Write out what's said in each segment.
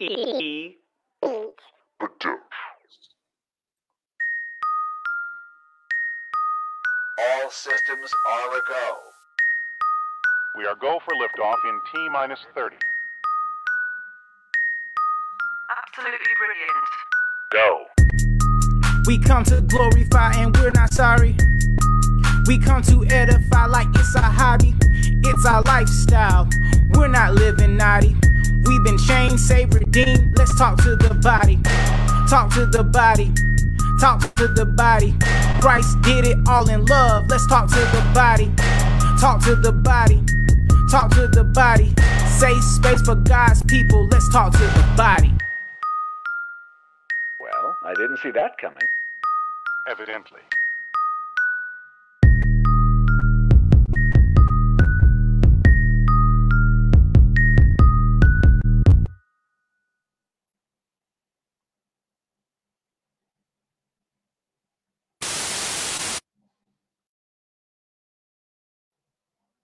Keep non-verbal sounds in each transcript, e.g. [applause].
E. All systems are a go. We are go for liftoff in T minus 30. Absolutely brilliant. Go. We come to glorify and we're not sorry. We come to edify like it's a hobby. It's our lifestyle. We're not living naughty. We've been chained, saved, redeemed. Let's talk to the body. Talk to the body. Talk to the body. Christ did it all in love. Let's talk to the body. Talk to the body. Talk to the body. Safe space for God's people. Let's talk to the body. Well, I didn't see that coming. Evidently.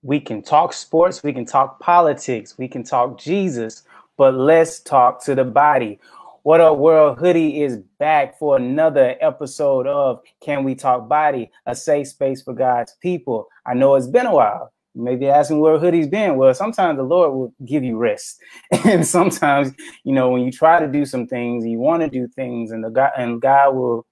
We can talk sports, we can talk politics, we can talk Jesus, but let's talk to the body. What up, world? Hoodie is back for another episode of Can We Talk Body, a safe space for God's people. I know it's been a while. You may be asking where Hoodie's been. Well, sometimes the Lord will give you rest, [laughs] and sometimes, you know, when you try to do some things, you want to do things, and the God and God will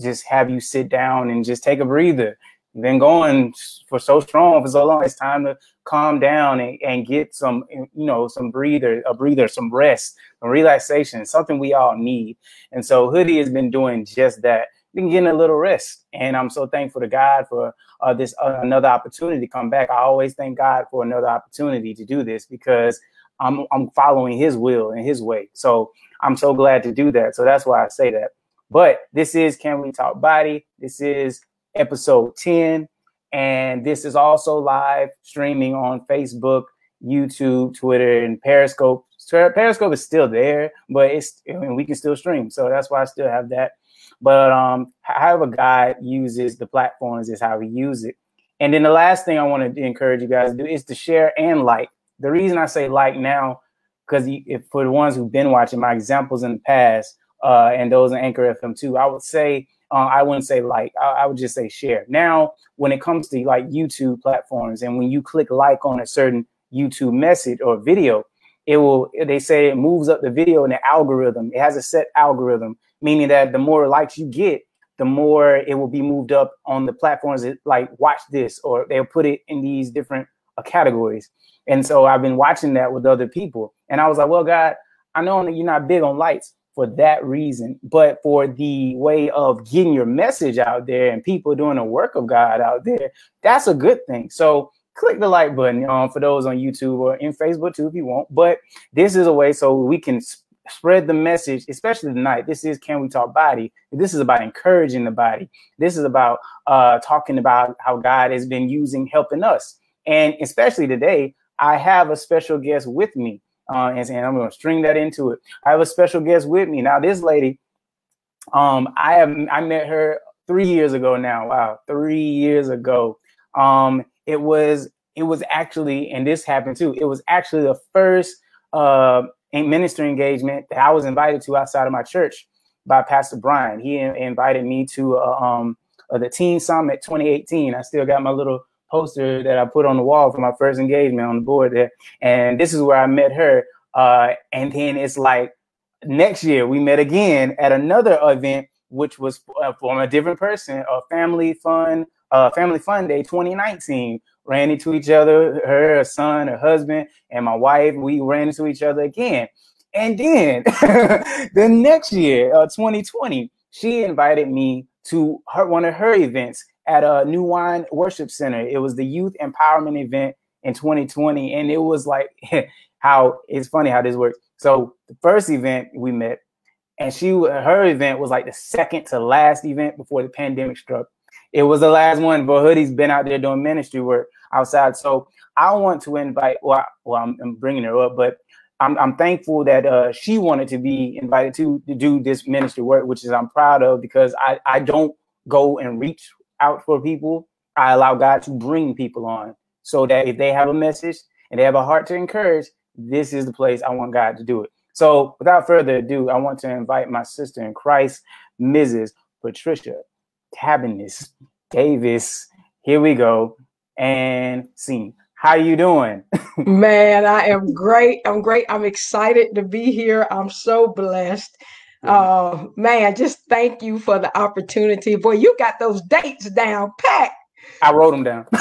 just have you sit down and just take a breather been going for so strong for so long. It's time to calm down and, and get some, you know, some breather, a breather, some rest, some relaxation, something we all need. And so Hoodie has been doing just that. Been getting a little rest, and I'm so thankful to God for uh, this uh, another opportunity to come back. I always thank God for another opportunity to do this because I'm I'm following His will and His way. So I'm so glad to do that. So that's why I say that. But this is Can We Talk Body? This is episode 10. And this is also live streaming on Facebook, YouTube, Twitter, and Periscope. Periscope is still there, but it's and we can still stream. So that's why I still have that. But um, however God uses the platforms is how he uses it. And then the last thing I want to encourage you guys to do is to share and like. The reason I say like now, because for the ones who've been watching my examples in the past, uh, and those in Anchor FM too, I would say uh, I wouldn't say like, I, I, would just say share. Now, when it comes to like YouTube platforms, and when you click like on a certain YouTube message or video, it will, they say it moves up the video in the algorithm. It has a set algorithm, meaning that the more likes you get, the more it will be moved up on the platforms that like watch this, or they'll put it in these different uh, categories. And so I've been watching that with other people. And I was like, well, God, I know that you're not big on lights, for that reason, but for the way of getting your message out there and people doing the work of God out there, that's a good thing. So click the like button um, for those on YouTube or in Facebook too if you want. But this is a way so we can sp- spread the message, especially tonight. This is Can We Talk Body? This is about encouraging the body. This is about uh, talking about how God has been using helping us. And especially today, I have a special guest with me uh, and, and I'm going to string that into it. I have a special guest with me now. This lady, um, I have I met her three years ago now. Wow, three years ago. Um, it was it was actually, and this happened too. It was actually the first uh, ministry engagement that I was invited to outside of my church by Pastor Brian. He invited me to uh, um, uh, the Teen Summit 2018. I still got my little poster that I put on the wall for my first engagement on the board there. And this is where I met her. Uh, and then it's like next year we met again at another event, which was uh, from a different person, a family fun, uh, family fun day 2019. Ran into each other, her, her son, her husband, and my wife. We ran into each other again. And then [laughs] the next year, uh, 2020, she invited me to her one of her events at a New Wine Worship Center. It was the youth empowerment event in 2020, and it was like [laughs] how it's funny how this works. So the first event we met, and she her event was like the second to last event before the pandemic struck. It was the last one, but Hoodie's been out there doing ministry work outside. So I want to invite. Well, I, well, I'm, I'm bringing her up, but I'm, I'm thankful that uh, she wanted to be invited to, to do this ministry work, which is I'm proud of because I, I don't go and reach out for people, I allow God to bring people on so that if they have a message and they have a heart to encourage, this is the place I want God to do it. So, without further ado, I want to invite my sister in Christ, Mrs. Patricia Cabanis Davis. Here we go. And scene. How you doing? [laughs] Man, I am great. I'm great. I'm excited to be here. I'm so blessed. Uh, man, just thank you for the opportunity. Boy, you got those dates down pat. I wrote them down. [laughs]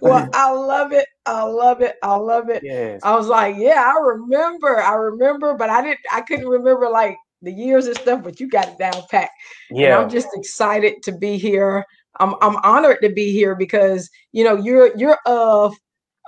well, [laughs] I love it. I love it. I love it. Yes. I was like, yeah, I remember. I remember, but I didn't. I couldn't remember like the years and stuff. But you got it down pat. Yeah. And I'm just excited to be here. I'm I'm honored to be here because you know you're you're of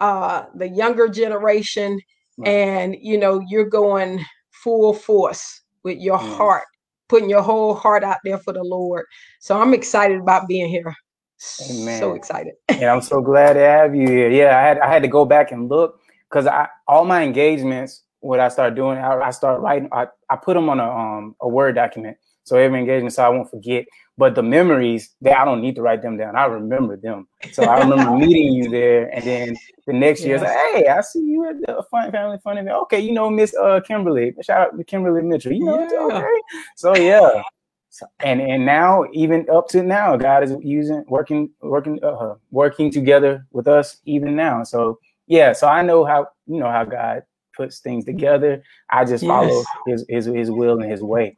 uh the younger generation Right. and you know you're going full force with your Yes. heart putting your whole heart out there for the lord so i'm excited about being here so excited and I'm so glad to have you here. Yeah, I had I had to go back and look because I all my engagements, what I start doing, I, I start writing. I, I put them on a um a word document, so every engagement, so I won't forget. But the memories, that I don't need to write them down. I remember them. So I remember [laughs] meeting you there, and then the next year, it's like, hey, I see you at the fun family fun event. Okay, you know Miss uh Kimberly. Shout out to Kimberly Mitchell. You know, Yeah. okay. So yeah. So, and and now even up to now, God is using working working uh, working together with us even now. So yeah, so I know how you know how God puts things together. I just follow his his his will and his way.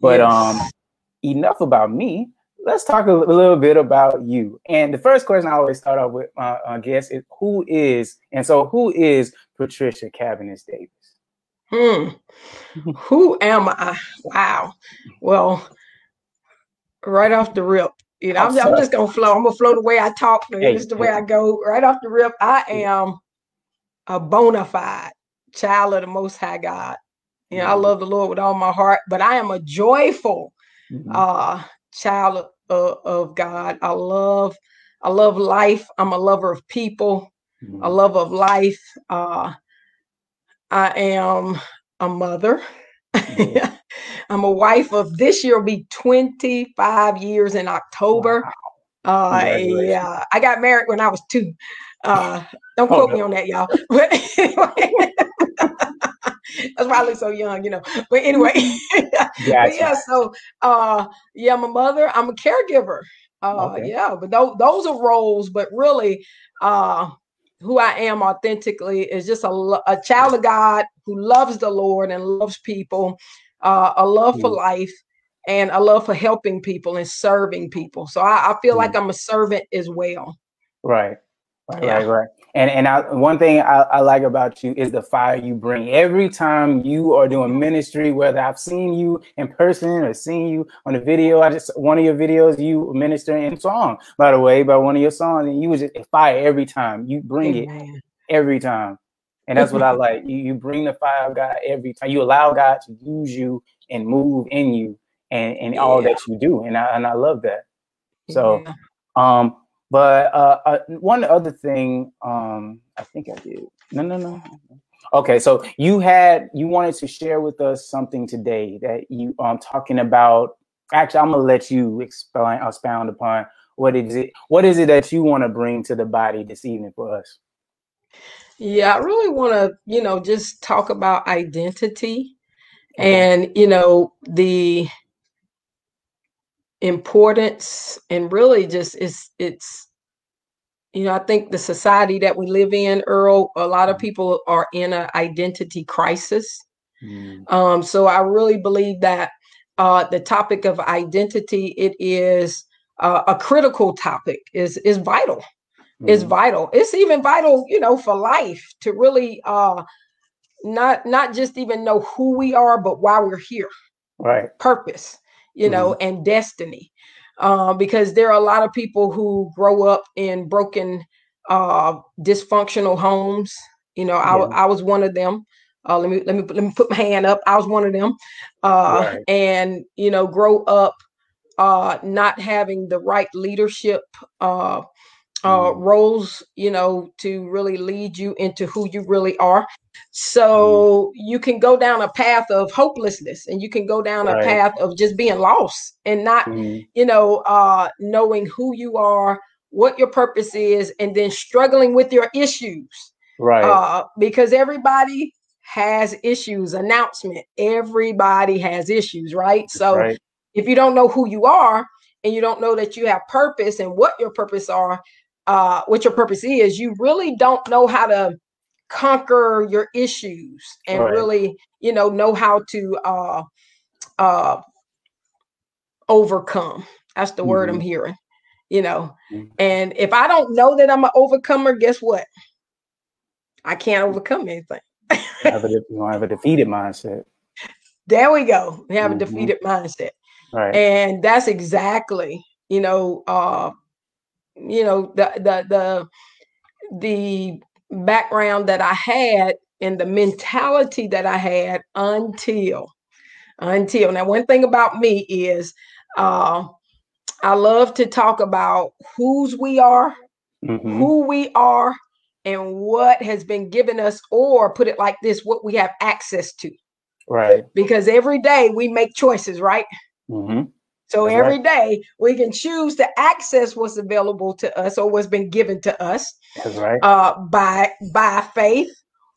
But Yes. um, enough about me. Let's talk a, little bit about you. And the first question I always start off with my uh, guest is who is and so who is Patricia Cabanis Davis? Hmm. Who am I? Wow. Well, right off the rip, you know, I'm, I'm just gonna flow. I'm gonna flow the way I talk. Hey, It's the way. I go. Right off the rip, I am a bona fide child of the Most High God. You know, I Mhm. love the Lord with all my heart, but I am a joyful Mhm. uh child of, of God. I love, I love life. I'm a lover of people a Mhm. love of life. Uh, I am a mother. Yeah. [laughs] I'm a wife of this year will be 25 years in October. Uh, yeah, I got married when I was two. Uh, don't Oh, quote no. me on that, y'all. [laughs] [laughs] But anyway, [laughs] that's why I look so young, you know. But anyway, [laughs] but yeah, so uh, yeah, I'm a mother. I'm a caregiver. Uh, Okay. yeah, but those those are roles. But really, uh, who I am authentically is just a, a child of God who loves the Lord and loves people, uh, a love for Mm. life, and a love for helping people and serving people. So I, I feel like I'm a servant as well. Right. Right, Yeah. right, right. And and I, one thing I, I like about you is the fire you bring. Every time you are doing ministry, whether I've seen you in person or seen you on a video, I just one of your videos you ministering in song, by the way, by one of your songs, and you was just fire every time. You bring it every time. And that's what I like. You you bring the fire of God every time. You allow God to use you and move in you and, and all that you do. And I and I love that. So Yeah. um, but uh, uh, one other thing, um, I think I did. No, no, no. Okay, so you had you wanted to share with us something today that you um talking about. Actually, I'm gonna let you explain, expound upon what is it. What is it that you want to bring to the body this evening for us? Yeah, I really want to, you know, just talk about identity Okay. and, you know, the importance and really just it's it's you know, I think the society that we live in, Earl, a lot of Mhm. people are in an identity crisis. Mm, Um, so I really believe that uh, the topic of identity, it is uh, a critical topic, is is vital is mhm, vital. It's even vital, you know, for life to really uh not not just even know who we are, but why we're here, Right. purpose, you know, and destiny. Uh, because there are a lot of people who grow up in broken, uh, dysfunctional homes. You know, I, Yeah. I was one of them. Uh, let me let me let me put my hand up. I was one of them, uh, Right. and you know, grow up uh, not having the right leadership uh, uh, Mm. roles, you know, to really lead you into who you really are. So you can go down a path of hopelessness and you can go down a path of just being lost and not, Mhm, you know, uh, knowing who you are, what your purpose is, and then struggling with your issues. Right. Uh, because everybody has issues. Announcement. Everybody has issues, right? So right. if you don't know who you are and you don't know that you have purpose and what your purpose are, uh, what your purpose is, you really don't know how to conquer your issues and Right. really, you know, know how to uh, uh, overcome. That's the word I'm hearing. You know, Mhm. and if I don't know that I'm an overcomer, guess what? I can't overcome anything. have a, you don't have a defeated mindset. There we go. We have Mhm. a defeated mindset. Right. and that's exactly you know uh you know the the the the background that i had and the mentality that i had until until now one thing about me is uh i love to talk about whose we are Mhm. who we are and what has been given us or put it like this what we have access to Right. because every day we make choices right hmm So That's every day we can choose to access what's available to us or what's been given to us That's right. uh, by by faith,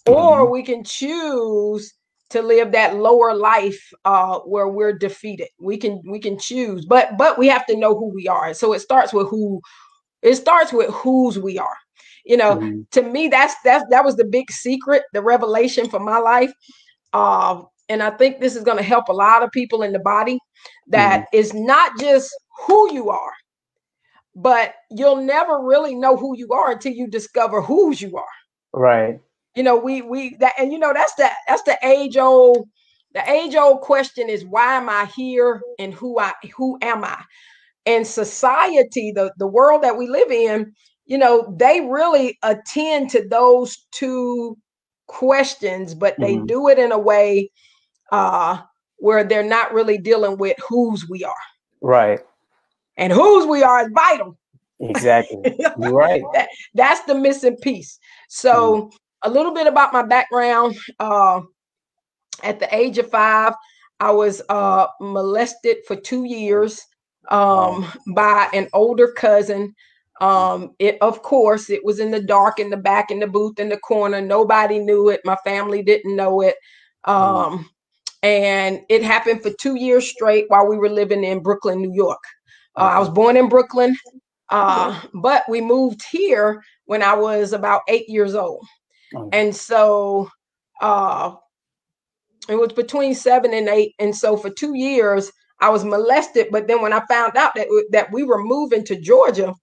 or Mhm. we can choose to live that lower life uh, where we're defeated. We can we can choose, but but we have to know who we are. So it starts with who. It starts with whose we are. You know, Mhm. to me, that's that's that was the big secret, the revelation for my life. Uh, and I think this is going to help a lot of people in the body. That is not just who you are, but you'll never really know who you are until you discover whose you are. Right. You know, we we that and you know that's the that's the age old the age old question is why am I here and who I who am I? And society, the the world that we live in, you know, they really attend to those two questions, but they Mhm. do it in a way uh where they're not really dealing with whose we are. Right. And whose we are is vital. Exactly. [laughs] You're right. That, that's the missing piece. So, a little bit about my background. Uh, at the age of five, I was uh, molested for two years um, by an older cousin. Um, it, of course, it was in the dark, in the back, in the booth, in the corner. Nobody knew it. My family didn't know it. Um, and it happened for two years straight while we were living in Brooklyn, New York. Uh, I was born in Brooklyn, uh, but we moved here when I was about eight years old. Oh. And so uh, it was between seven and eight. And so for two years, I was molested. But then when I found out that, that we were moving to Georgia,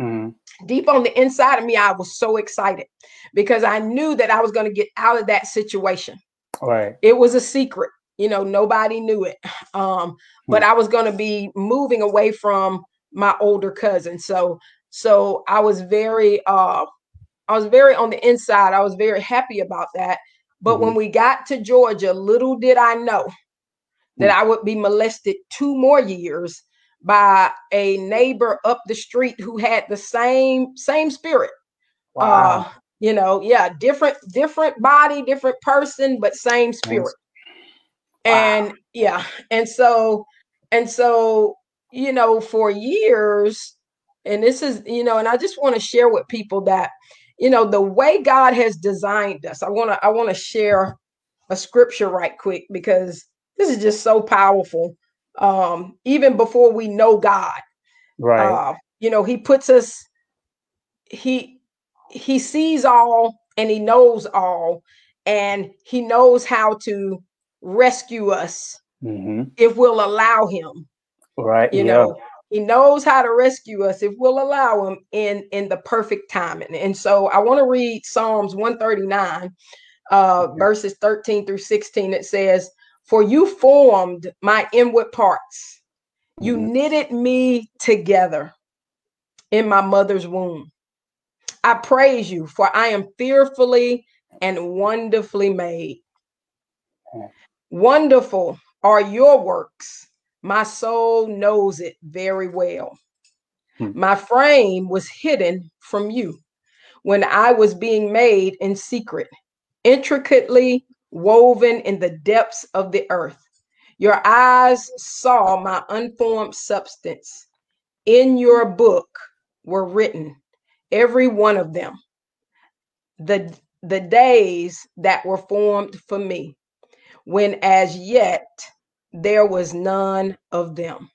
Mhm. deep on the inside of me, I was so excited because I knew that I was going to get out of that situation. Right. It was a secret, you know, nobody knew it. [sighs] Um, but I was going to be moving away from my older cousin. So, so I was very, uh, I was very on the inside. I was very happy about that. But when we got to Georgia, little did I know that I would be molested two more years by a neighbor up the street who had the same same spirit. Wow. Uh, you know, yeah, different different body, different person, but same spirit. And yeah, and so and so you know, for years, and this is you know, and I just want to share with people that you know the way God has designed us. I want to I want to share a scripture right quick because this is just so powerful. Um, even before we know God, right. uh, you know, He puts us. He He sees all and He knows all, and He knows how to rescue us hmm if we'll allow Him. Right. You yeah. know, He knows how to rescue us if we'll allow Him in in the perfect timing. And so, I want to read Psalms one thirty nine, uh, Okay. verses thirteen through sixteen. It says, "For you formed my inward parts." You Mhm. knitted me together in my mother's womb. I praise you, for I am fearfully and wonderfully made. Wonderful are your works. My soul knows it very well. Hmm. My frame was hidden from you when I was being made in secret, intricately woven in the depths of the earth. Your eyes saw my unformed substance. In your book were written, every one of them, the the days that were formed for me, when as yet there was none of them.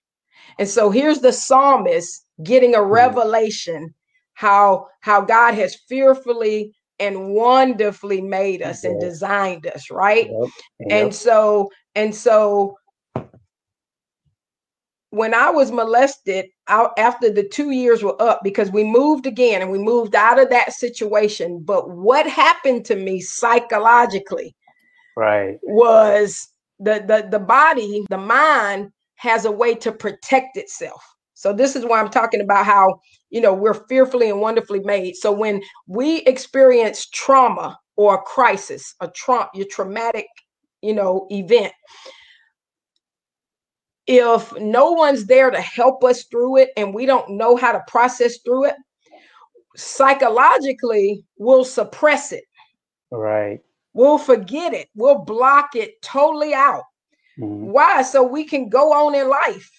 And so here's the psalmist getting a Mhm. revelation how how God has fearfully and wonderfully made us and designed us, right? Yep. And so and so when I was molested out after the two years were up because we moved again and we moved out of that situation. But what happened to me psychologically Right. was the the the body, the mind has a way to protect itself. So this is why I'm talking about how you know we're fearfully and wonderfully made. So when we experience trauma or a crisis, a tra- your traumatic, you know, event, if no one's there to help us through it and we don't know how to process through it, psychologically we'll suppress it. Right. We'll forget it. We'll block it totally out. Mhm. Why? So we can go on in life.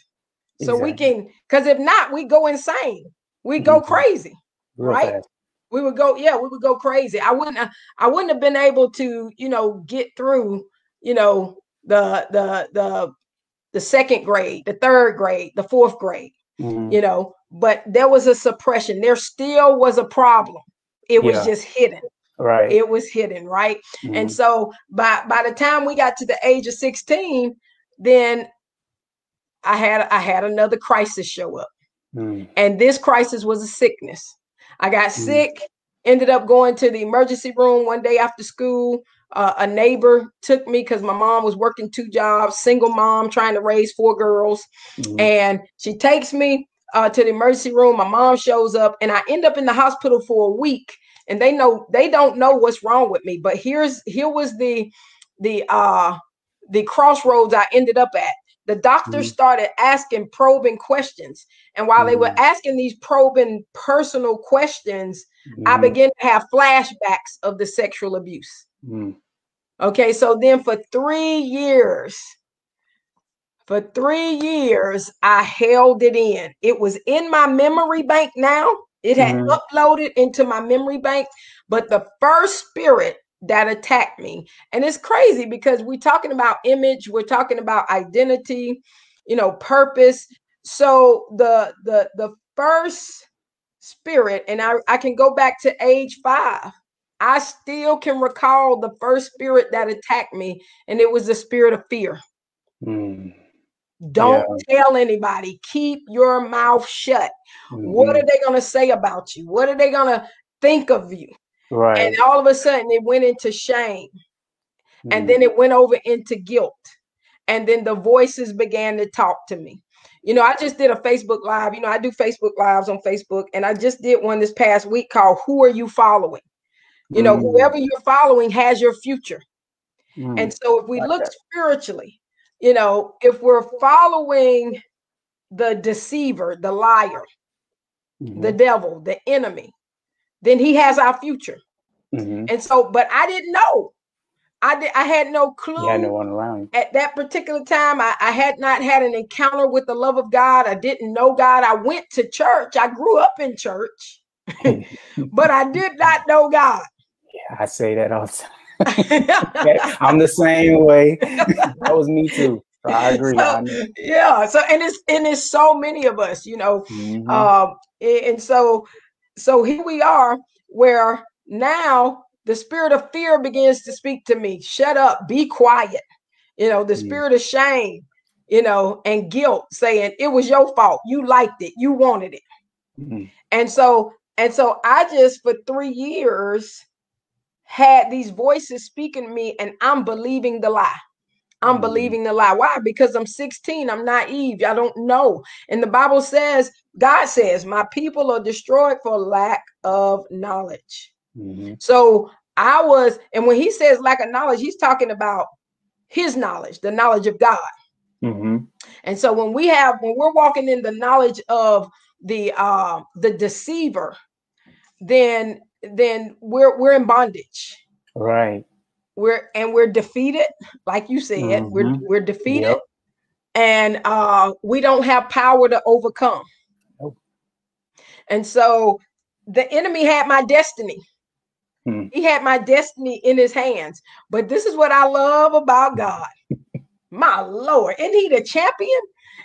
So we can, because if not, we go insane. We go Mhm. crazy. Real right? fast. We would go, yeah, we would go crazy. I wouldn't, uh, I wouldn't have been able to, you know, get through, you know, the the the the second grade, the third grade, the fourth grade, Mhm. you know. But there was a suppression. There still was a problem. It was Yeah. just hidden. Right. It was hidden, right? And Mhm. so by by the time we got to the age of 16, then I had I had another crisis show up. Mm. And this crisis was a sickness. I got Mm. sick, ended up going to the emergency room one day after school. Uh, a neighbor took me because my mom was working two jobs, single mom trying to raise four girls. Mhm. And she takes me uh, to the emergency room. My mom shows up, and I end up in the hospital for a week. And they know they don't know what's wrong with me. But here's here was the the uh the crossroads I ended up at. The doctor Mhm. started asking probing questions. And while they were Mhm. asking these probing personal questions, I Mhm. began to have flashbacks of the sexual abuse. Mm. Okay, so then for three years, for three years, I held it in. It was in my memory bank now. It had Mhm. uploaded into my memory bank, but the first spirit that attacked me, and it's crazy because we're talking about image, we're talking about identity, you know, purpose. So the the the first spirit, and I, I can go back to age five. I still can recall the first spirit that attacked me, and it was the spirit of fear. Mm. Don't tell anybody. Keep your mouth shut. What are they going to say about you? What are they going to think of you? Right. And all of a sudden, it went into shame. And Mm. then it went over into guilt. And then the voices began to talk to me. You know, I just did a Facebook Live. You know, I do Facebook Lives on Facebook. And I just did one this past week called Who Are You Following? You know, Mm. whoever you're following has your future. Mm. And so if we Like look that. spiritually, you know, if we're following the deceiver, the liar, the Mhm. devil, the enemy, then he has our future. Mhm. And so, but I didn't know. I did I had no clue had no one around at that particular time. I, I had not had an encounter with the love of God. I didn't know God. I went to church. I grew up in church, [laughs] but I did not know God. [laughs] Yeah, I say that all the time. I'm the same way. [laughs] that was me too. So I agree. So, I yeah. So and it's and it's so many of us, you know. Mhm. Um, and so so here we are where now the spirit of fear begins to speak to me. Shut up, be quiet. You know, the Mm. spirit of shame, you know, and guilt saying it was your fault. You liked it, you wanted it. Mhm. And so and so I just for 3 years had these voices speaking to me and I'm believing the lie. I'm Mm. believing the lie. Why? Because I'm 16. I'm naive. I don't know. And the Bible says, God says, my people are destroyed for lack of knowledge. Mhm. So I was, and when he says lack of knowledge, he's talking about his knowledge, the knowledge of God. Mhm. And so when we have, when we're walking in the knowledge of the uh the deceiver, then then we're we're in bondage. Right. We're and we're defeated, like you said, we're Mhm. we're defeated. Yep. and uh, we don't have power to overcome. Nope. And so the enemy had my destiny. Hmm. He had my destiny in his hands. But this is what I love about God. [laughs] my Lord, isn't he the champion?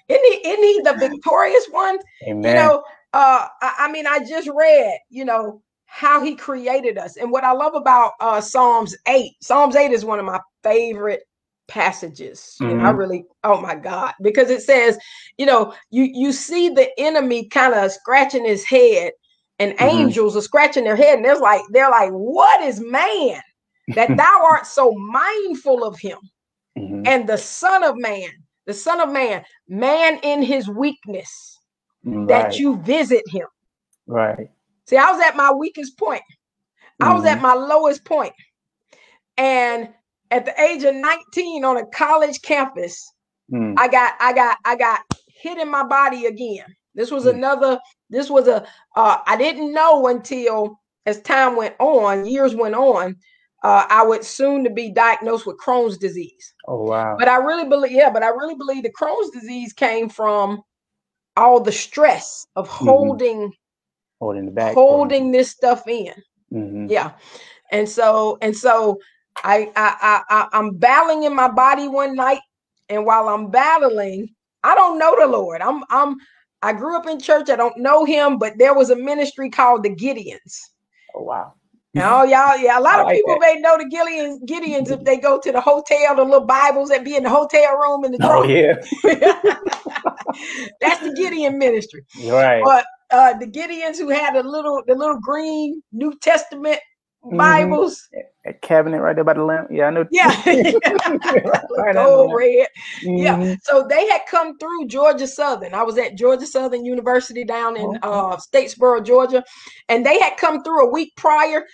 Isn't he, isn't he the victorious one? Amen. You know, uh, I, I mean, I just read, you know, how he created us. And what I love about uh Psalms 8, Psalms 8 is one of my favorite passages. You know, I Mhm. really, oh my God, because it says, you know, you you see the enemy kind of scratching his head, and Mhm. angels are scratching their head, and there's like, they're like, what is man that [laughs] thou art so mindful of him? Mhm. And the Son of Man, the Son of Man, man in his weakness, that you visit him. right. See, I was at my weakest point. I was at Mhm. my lowest point. And at the age of 19 on a college campus, Mm. I got I got I got hit in my body again. This was Mm. another this was a uh I didn't know until as time went on, years went on, uh I would soon to be diagnosed with Crohn's disease. Oh wow. But I really believe yeah, but I really believe the Crohn's disease came from all the stress of holding holding the back. holding this stuff in. me. Mhm. Yeah. And so and so I I I I- I'm battling in my body one night, and while I'm battling, I don't know the Lord. I'm I'm I grew up in church. I don't know him, but there was a ministry called the Gideons. Oh wow. All y'all, yeah, a lot of like people may know the Gideons, Gideons if they go to the hotel, the little Bibles that be in the hotel room in the Oh yeah. [laughs] That's the Gideon ministry. Right. But uh the Gideons who had a little the little green New Testament Mhm. Bibles. That cabinet right there by the lamp. Yeah, I know. Yeah. [laughs] Right Gold red. Yeah. Mhm. So they had come through Georgia Southern. I was at Georgia Southern University down in Okay. uh Statesboro, Georgia. And they had come through a week prior,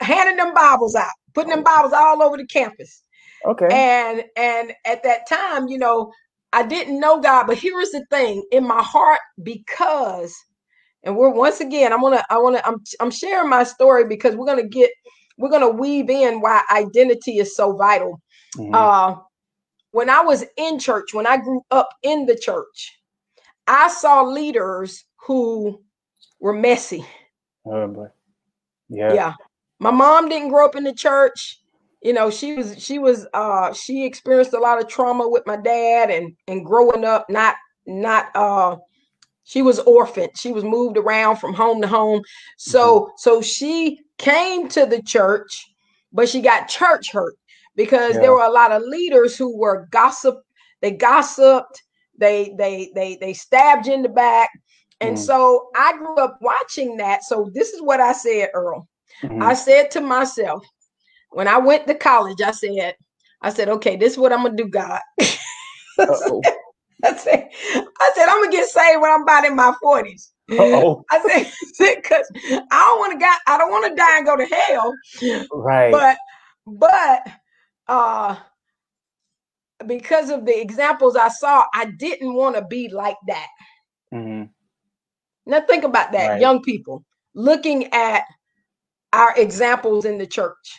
handing them Bibles out, putting them Bibles all over the campus. Okay. And and at that time, you know, I didn't know God, but here is the thing in my heart because and we're once again, I'm gonna I wanna I'm I'm sharing my story because we're gonna get we're gonna weave in why identity is so vital. Mhm. Uh when I was in church, when I grew up in the church, I saw leaders who were messy. oh boy. Yeah. yeah my mom didn't grow up in the church you know she was she was uh she experienced a lot of trauma with my dad and and growing up not not uh she was orphaned she was moved around from home to home so so she came to the church but she got church hurt because Yeah. there were a lot of leaders who were gossip they gossiped they they they they stabbed you in the back and Mm. so i grew up watching that so this is what i said earl Mhm. I said to myself, when I went to college, I said, I said, okay, this is what I'm gonna do, God. [laughs] I said, I said, I'm gonna get saved when I'm about in my 40s. Uh-oh. I said, [laughs] because I don't want to die, I don't want to die and go to hell. Right. But but uh because of the examples I saw, I didn't want to be like that. Mhm. Now think about that, Right. young people looking at our examples in the church.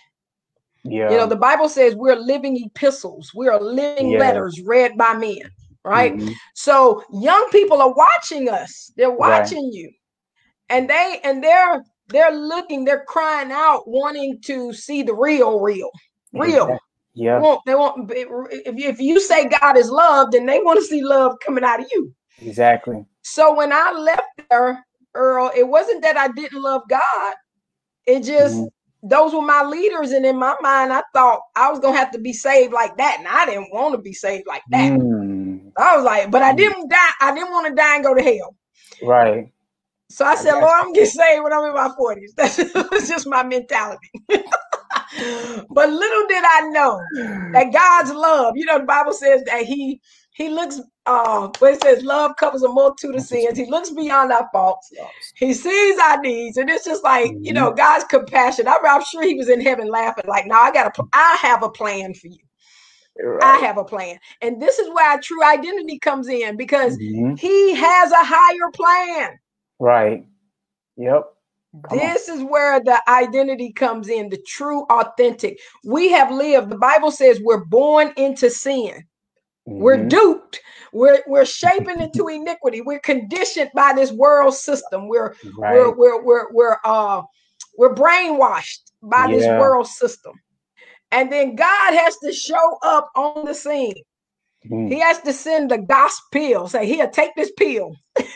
Yeah. You know, the Bible says we're living epistles, we are living Yeah. letters read by men, right? Mhm. So young people are watching us, they're Right. watching you, and they and they're they're looking, they're crying out, wanting to see the real, real, real. They Yeah. want, they want if you, if you say God is love, then they want to see love coming out of you. Exactly. So when I left there, Earl, it wasn't that I didn't love God. It just Mhm. those were my leaders, and in my mind, I thought I was gonna have to be saved like that, and I didn't want to be saved like that. Mm. I was like, but I Mm. didn't die. I didn't want to die and go to hell. Right. So I I said, Lord, I'm gonna get saved when I'm in my forties. [laughs] That's was just my mentality. [laughs] but little did I know that [sighs] God's love, you know, the Bible says that He He looks uh but it says love covers a multitude of sins. He looks beyond our faults. He sees our needs, and it's just like you know God's compassion. I'm, I'm sure He was in heaven laughing, like, "No, I got a, I have a plan for you. I have a plan." And this is where our true identity comes in because Mhm. He has a higher plan. Right. Yep. Come on. This is where the identity comes in, the true, authentic. We have lived. The Bible says we're born into sin. We're Mhm. duped. We're we're [laughs] shaping into iniquity. We're conditioned by this world system. We're we're we're we're we're uh we're brainwashed by this world system. And then God has to show up on the scene. Mm, He has to send the gospel. Say, here, take this pill.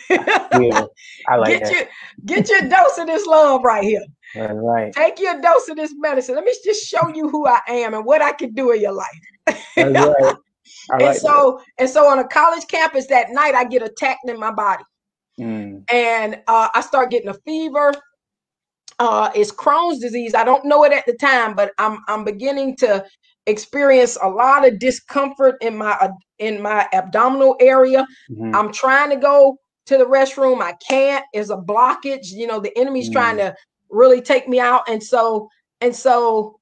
yeah. I like get that. your get your dose of this love right here. Right. Take your dose of this medicine. Let me just show you who I am and what I can do in your life. That's right. I and like that. so and so on a college campus that night, I get attacked in my body, Mm, and uh, I start getting a fever. Uh, it's Crohn's disease. I don't know it at the time, but I'm I'm beginning to experience a lot of discomfort in my uh, in my abdominal area. mhm. I'm trying to go to the restroom. I can't. There's a blockage. You know, the enemy's trying to really take me out. And so, and so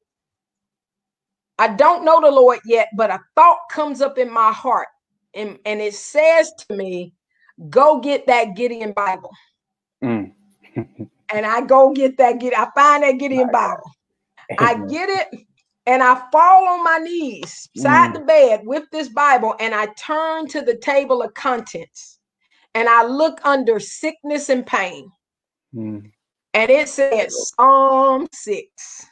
I don't know the Lord yet, but a thought comes up in my heart. And, and it says to me, go get that Gideon Bible. Mm. [laughs] And I go get that get I find that Gideon Bible. I get it and I fall on my knees beside the bed with this Bible and I turn to the table of contents and I look under sickness and pain Mm. and it said Psalm 6.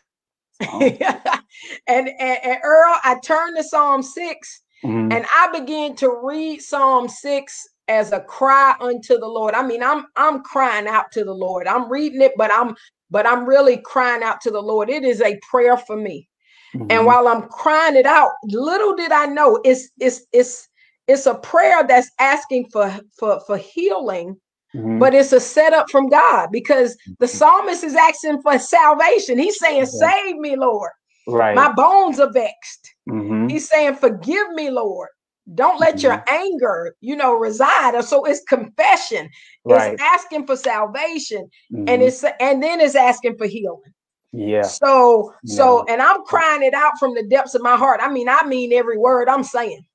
Psalm. [laughs] and, and, and Earl, I turn to Psalm 6 Mhm. and I begin to read Psalm 6 as a cry unto the Lord. I mean, I'm I'm crying out to the Lord. I'm reading it, but I'm but I'm really crying out to the Lord. It is a prayer for me. Mhm. And while I'm crying it out, little did I know it's it's it's it's a prayer that's asking for for for healing, Mhm. but it's a setup from God because the psalmist is asking for salvation. He's saying. "Save me, Lord. right. My bones are vexed." Mhm. He's saying, "Forgive me, Lord. Don't let your anger, you know, reside." So it's confession. Right. It's asking for salvation, and Mhm. it's and then it's asking for healing. yeah. So, so, and I'm crying it out from the depths of my heart. I mean, I mean every word I'm saying,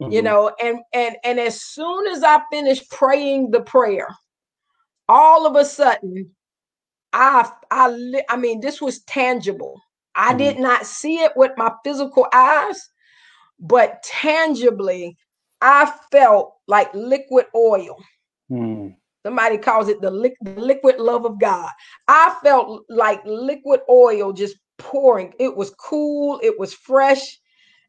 you Mhm. know, and and and as soon as I finish praying the prayer, all of a sudden, I I I mean, this was tangible. I Mhm. did not see it with my physical eyes, but tangibly, I felt like liquid oil. Mm. Somebody calls it the, the liquid love of God. I felt like liquid oil just pouring. It was cool, it was fresh,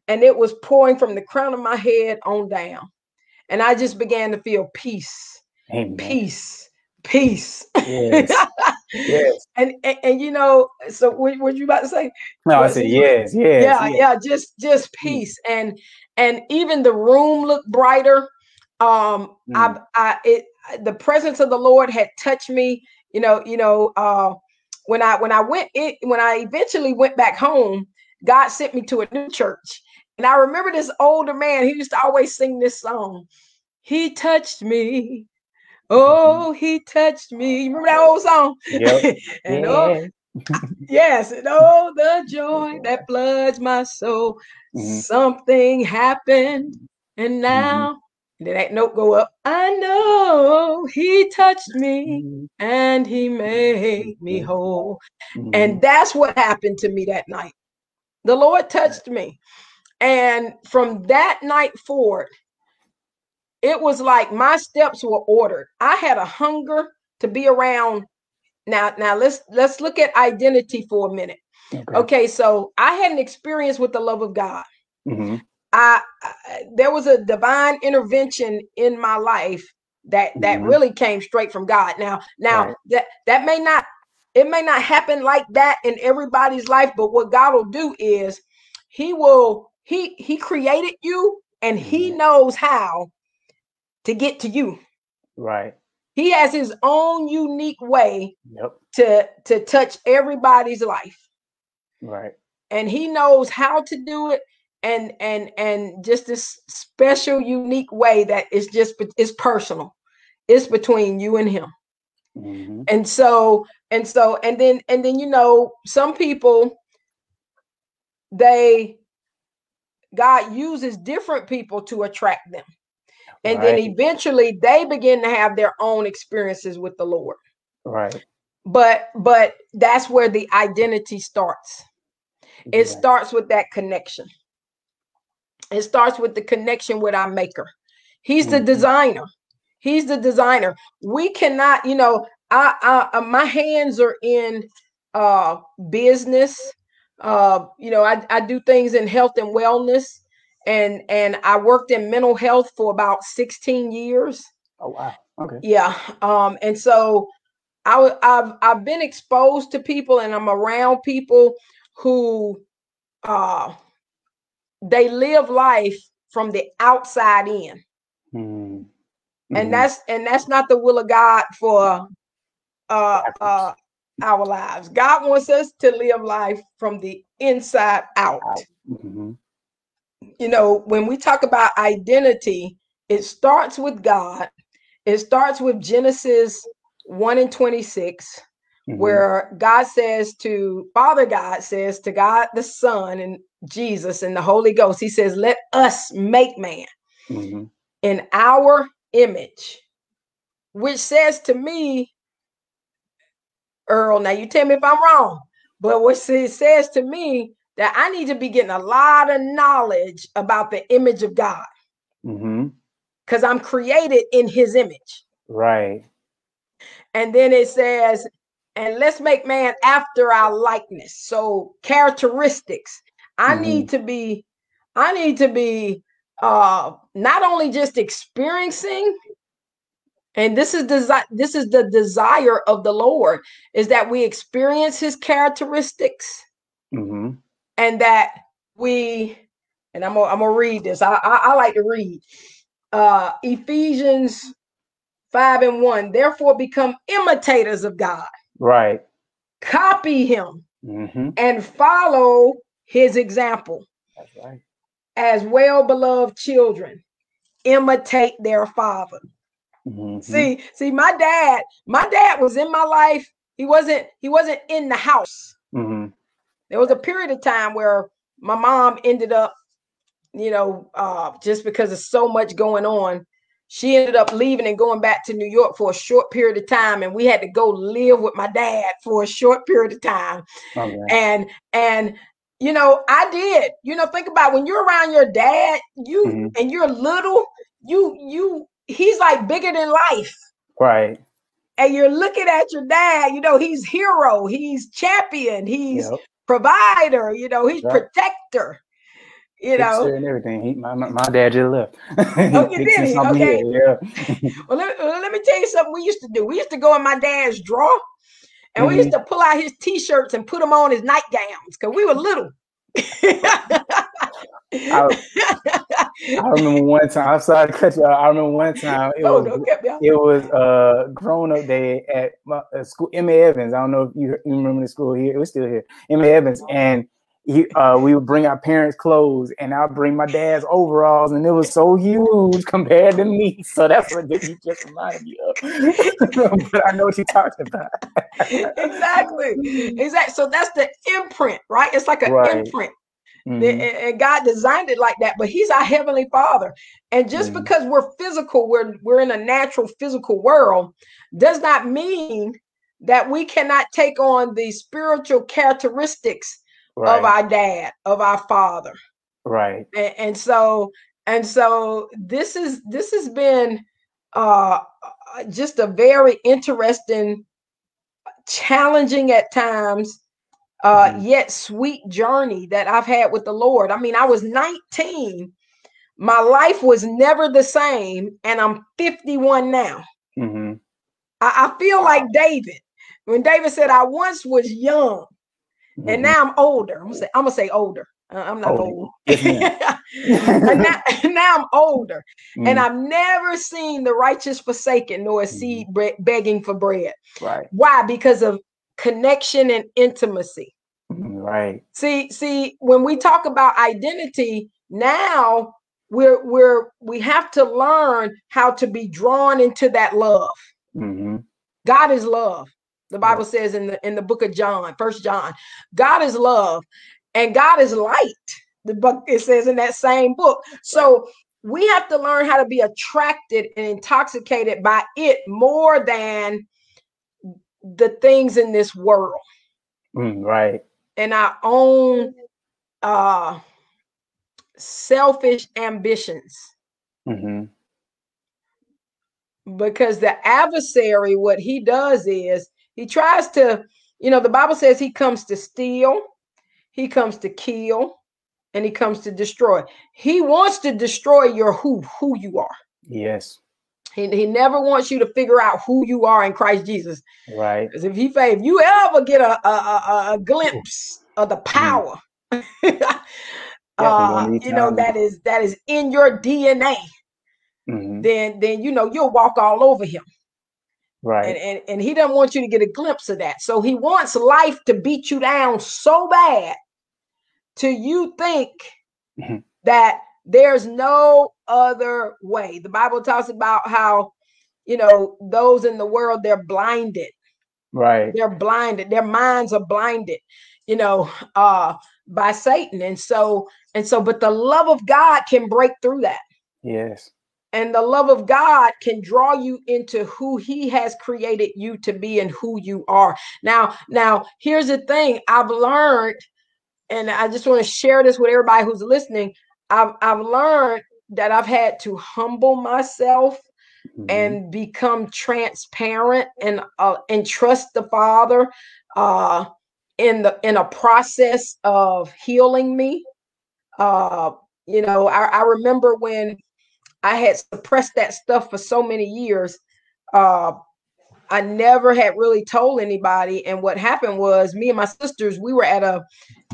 and it was pouring from the crown of my head on down. And I just began to feel peace, Amen. peace, peace. Yes. [laughs] Yes. [laughs] and, and and you know, so what, what you about to say? No, I said yes, yes. yeah, yes. yeah, just just peace. And and even the room looked brighter. Um, I Mm. I it the presence of the Lord had touched me. You know, you know, uh, when I when I went it when I eventually went back home, God sent me to a new church. And I remember this older man, he used to always sing this song. He touched me. Oh, he touched me. You remember that old song? Yep. [laughs] and oh, [laughs] yes, and oh, the joy [laughs] that floods my soul. Mhm. Something happened, and now did that note go up? I know he touched me Mhm. and he made me whole. Mhm. And that's what happened to me that night. The Lord touched me. And from that night forward, it was like my steps were ordered. I had a hunger to be around. Now, now let's let's look at identity for a minute. okay. Okay, so I had an experience with the love of God. Mhm. I, I there was a divine intervention in my life that that Mhm. really came straight from God. Now, now Right. that that may not it may not happen like that in everybody's life, but what God will do is he will he he created you and he Mhm. knows how to get to you. Right. He has his own unique way Yep. to to touch everybody's life. Right. and he knows how to do it and and and just this special unique way that is just it's personal it's between you and him Mhm. and so and so and then and then you know some people they god uses different people to attract them and then eventually they begin to have their own experiences with the lord Right. but but that's where the identity starts it Yeah. starts with that connection it starts with the connection with our maker he's the Mhm. designer he's the designer we cannot you know I, I uh, my hands are in uh, business. Uh, you know, I, I do things in health and wellness, and and I worked in mental health for about 16 years. Oh wow. Okay. Yeah. Um, and so I I've I've been exposed to people and I'm around people who uh they live life from the outside in. Mhm. And Mhm. that's and that's not the will of God for uh uh our lives. God wants us to live life from the inside out. Mhm. You know, when we talk about identity, it starts with God. It starts with Genesis 1 and 26, Mhm. where God says to Father God says to God the Son and Jesus and the Holy Ghost, He says, Let us make man Mhm. in our image, which says to me, Earl, now you tell me if I'm wrong, but what it says to me that I need to be getting a lot of knowledge about the image of God because I'm created in his image. Right. And then it says, and let's make man after our likeness. So characteristics. I Mhm. need to be, I need to be uh not only just experiencing, and this is desi- this is the desire of the Lord, is that we experience his characteristics Mhm. And that we and I'm gonna, I'm gonna read this. I, I I like to read uh Ephesians 5 and 1. Therefore, become imitators of God, Right. copy him, Mhm. and follow his example That's right. as well beloved children. Imitate their father. Mhm. See, see, my dad, my dad was in my life. He wasn't, he wasn't in the house. Mhm. There was a period of time where my mom ended up, you know, uh, just because of so much going on, she ended up leaving and going back to New York for a short period of time, and we had to go live with my dad for a short period of time. Okay. And and you know, I did. You know, think about when you're around your dad, you Mhm. and you're little, you you he's like bigger than life Right. and you're looking at your dad, you know, he's hero, he's champion, he's Yep. Provider, you know, he's Right. protector, you know. And everything. He, my, my, my dad just left. Fixing [laughs] did he? Okay. here, Yeah. [laughs] Well let, let me tell you something we used to do. We used to go in my dad's drawer and we Mm-hmm. used to pull out his t-shirts and put them on his nightgowns because we were little. I remember one time. I'm sorry to cut you. off. I remember one time. It oh, was don't cut me off. it was uh grown up day at my uh, school. Emma Evans. I don't know if you, you remember the school here. It was still here. Emma Evans and. He, uh, we would bring our parents' clothes, and I'd bring my dad's overalls, and it was so huge compared to me. So that's what you just reminded me of. [laughs] but I know what you're talking about. exactly. Exactly. So that's the imprint, right? It's like an Right. imprint. Mhm. and God designed it like that, but He's our heavenly Father. And just Mhm. because we're physical, we're we're in a natural physical world, does not mean that we cannot take on the spiritual characteristics of our dad, of our father. right. And, and so and so this is this has been uh, just a very interesting, challenging at times, uh, Mhm. yet sweet journey that I've had with the Lord. I mean, I was 19. My life was never the same, and I'm 51 now. hmm I, I feel like David. When David said, I once was young, and now I'm older. I'm gonna say, I'm gonna say older. Uh, I'm not Older. old. [laughs] And now, [laughs] now I'm older, and Mhm. I've never seen the righteous forsaken nor a Mhm. seed bre- begging for bread. right, Why? Because of connection and intimacy. Mhm. right. See, see, when we talk about identity, now we're we're we have to learn how to be drawn into that love. hmm God is love. The Bible says in the in the book of John, First John, God is love, and God is light. The book it says in that same book. So we have to learn how to be attracted and intoxicated by it more than the things in this world Mm, right. and our own uh selfish ambitions hmm because the adversary what he does is he tries to You know, the Bible says he comes to steal, he comes to kill, and he comes to destroy. He wants to destroy your who, who you are. Yes. He, he never wants you to figure out who you are in Christ Jesus. Right. Because if he if you ever get a a, a, a glimpse of the power, [laughs] uh, you know that is that is in your DNA, Mhm. then then you know you'll walk all over him. Right. And, and and he doesn't want you to get a glimpse of that. So he wants life to beat you down so bad till you think Mhm. that there's no other way. The Bible talks about how, you know, those in the world they're blinded. right. They're blinded. Their minds are blinded, you know, uh by Satan. And so and so but the love of God can break through that Yes. and the love of God can draw you into who he has created you to be and who you are. Now, now here's the thing I've learned and I just want to share this with everybody who's listening. I've I've learned that I've had to humble myself Mhm. and become transparent and uh, and trust the Father uh, in the in a process of healing me. Uh, you know, I, I remember when I had suppressed that stuff for so many years. Uh, I never had really told anybody, and what happened was, me and my sisters, we were at a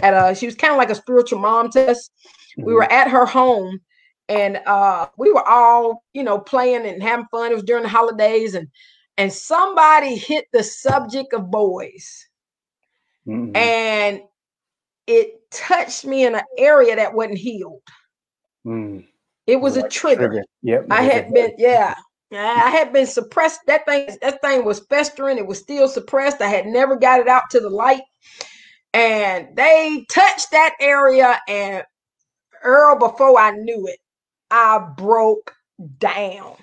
at a. She was kind of like a spiritual mom test. We were at her home, and uh, we were all, you know, playing and having fun. It was during the holidays, and and somebody hit the subject of boys, Mhm. and it touched me in an area that wasn't healed. Mm. It was a Like trigger. Yep. I it was a had been, yeah, I had been suppressed. That thing, that thing was festering. It was still suppressed. I had never got it out to the light, and they touched that area, and Earl, before I knew it, I broke down.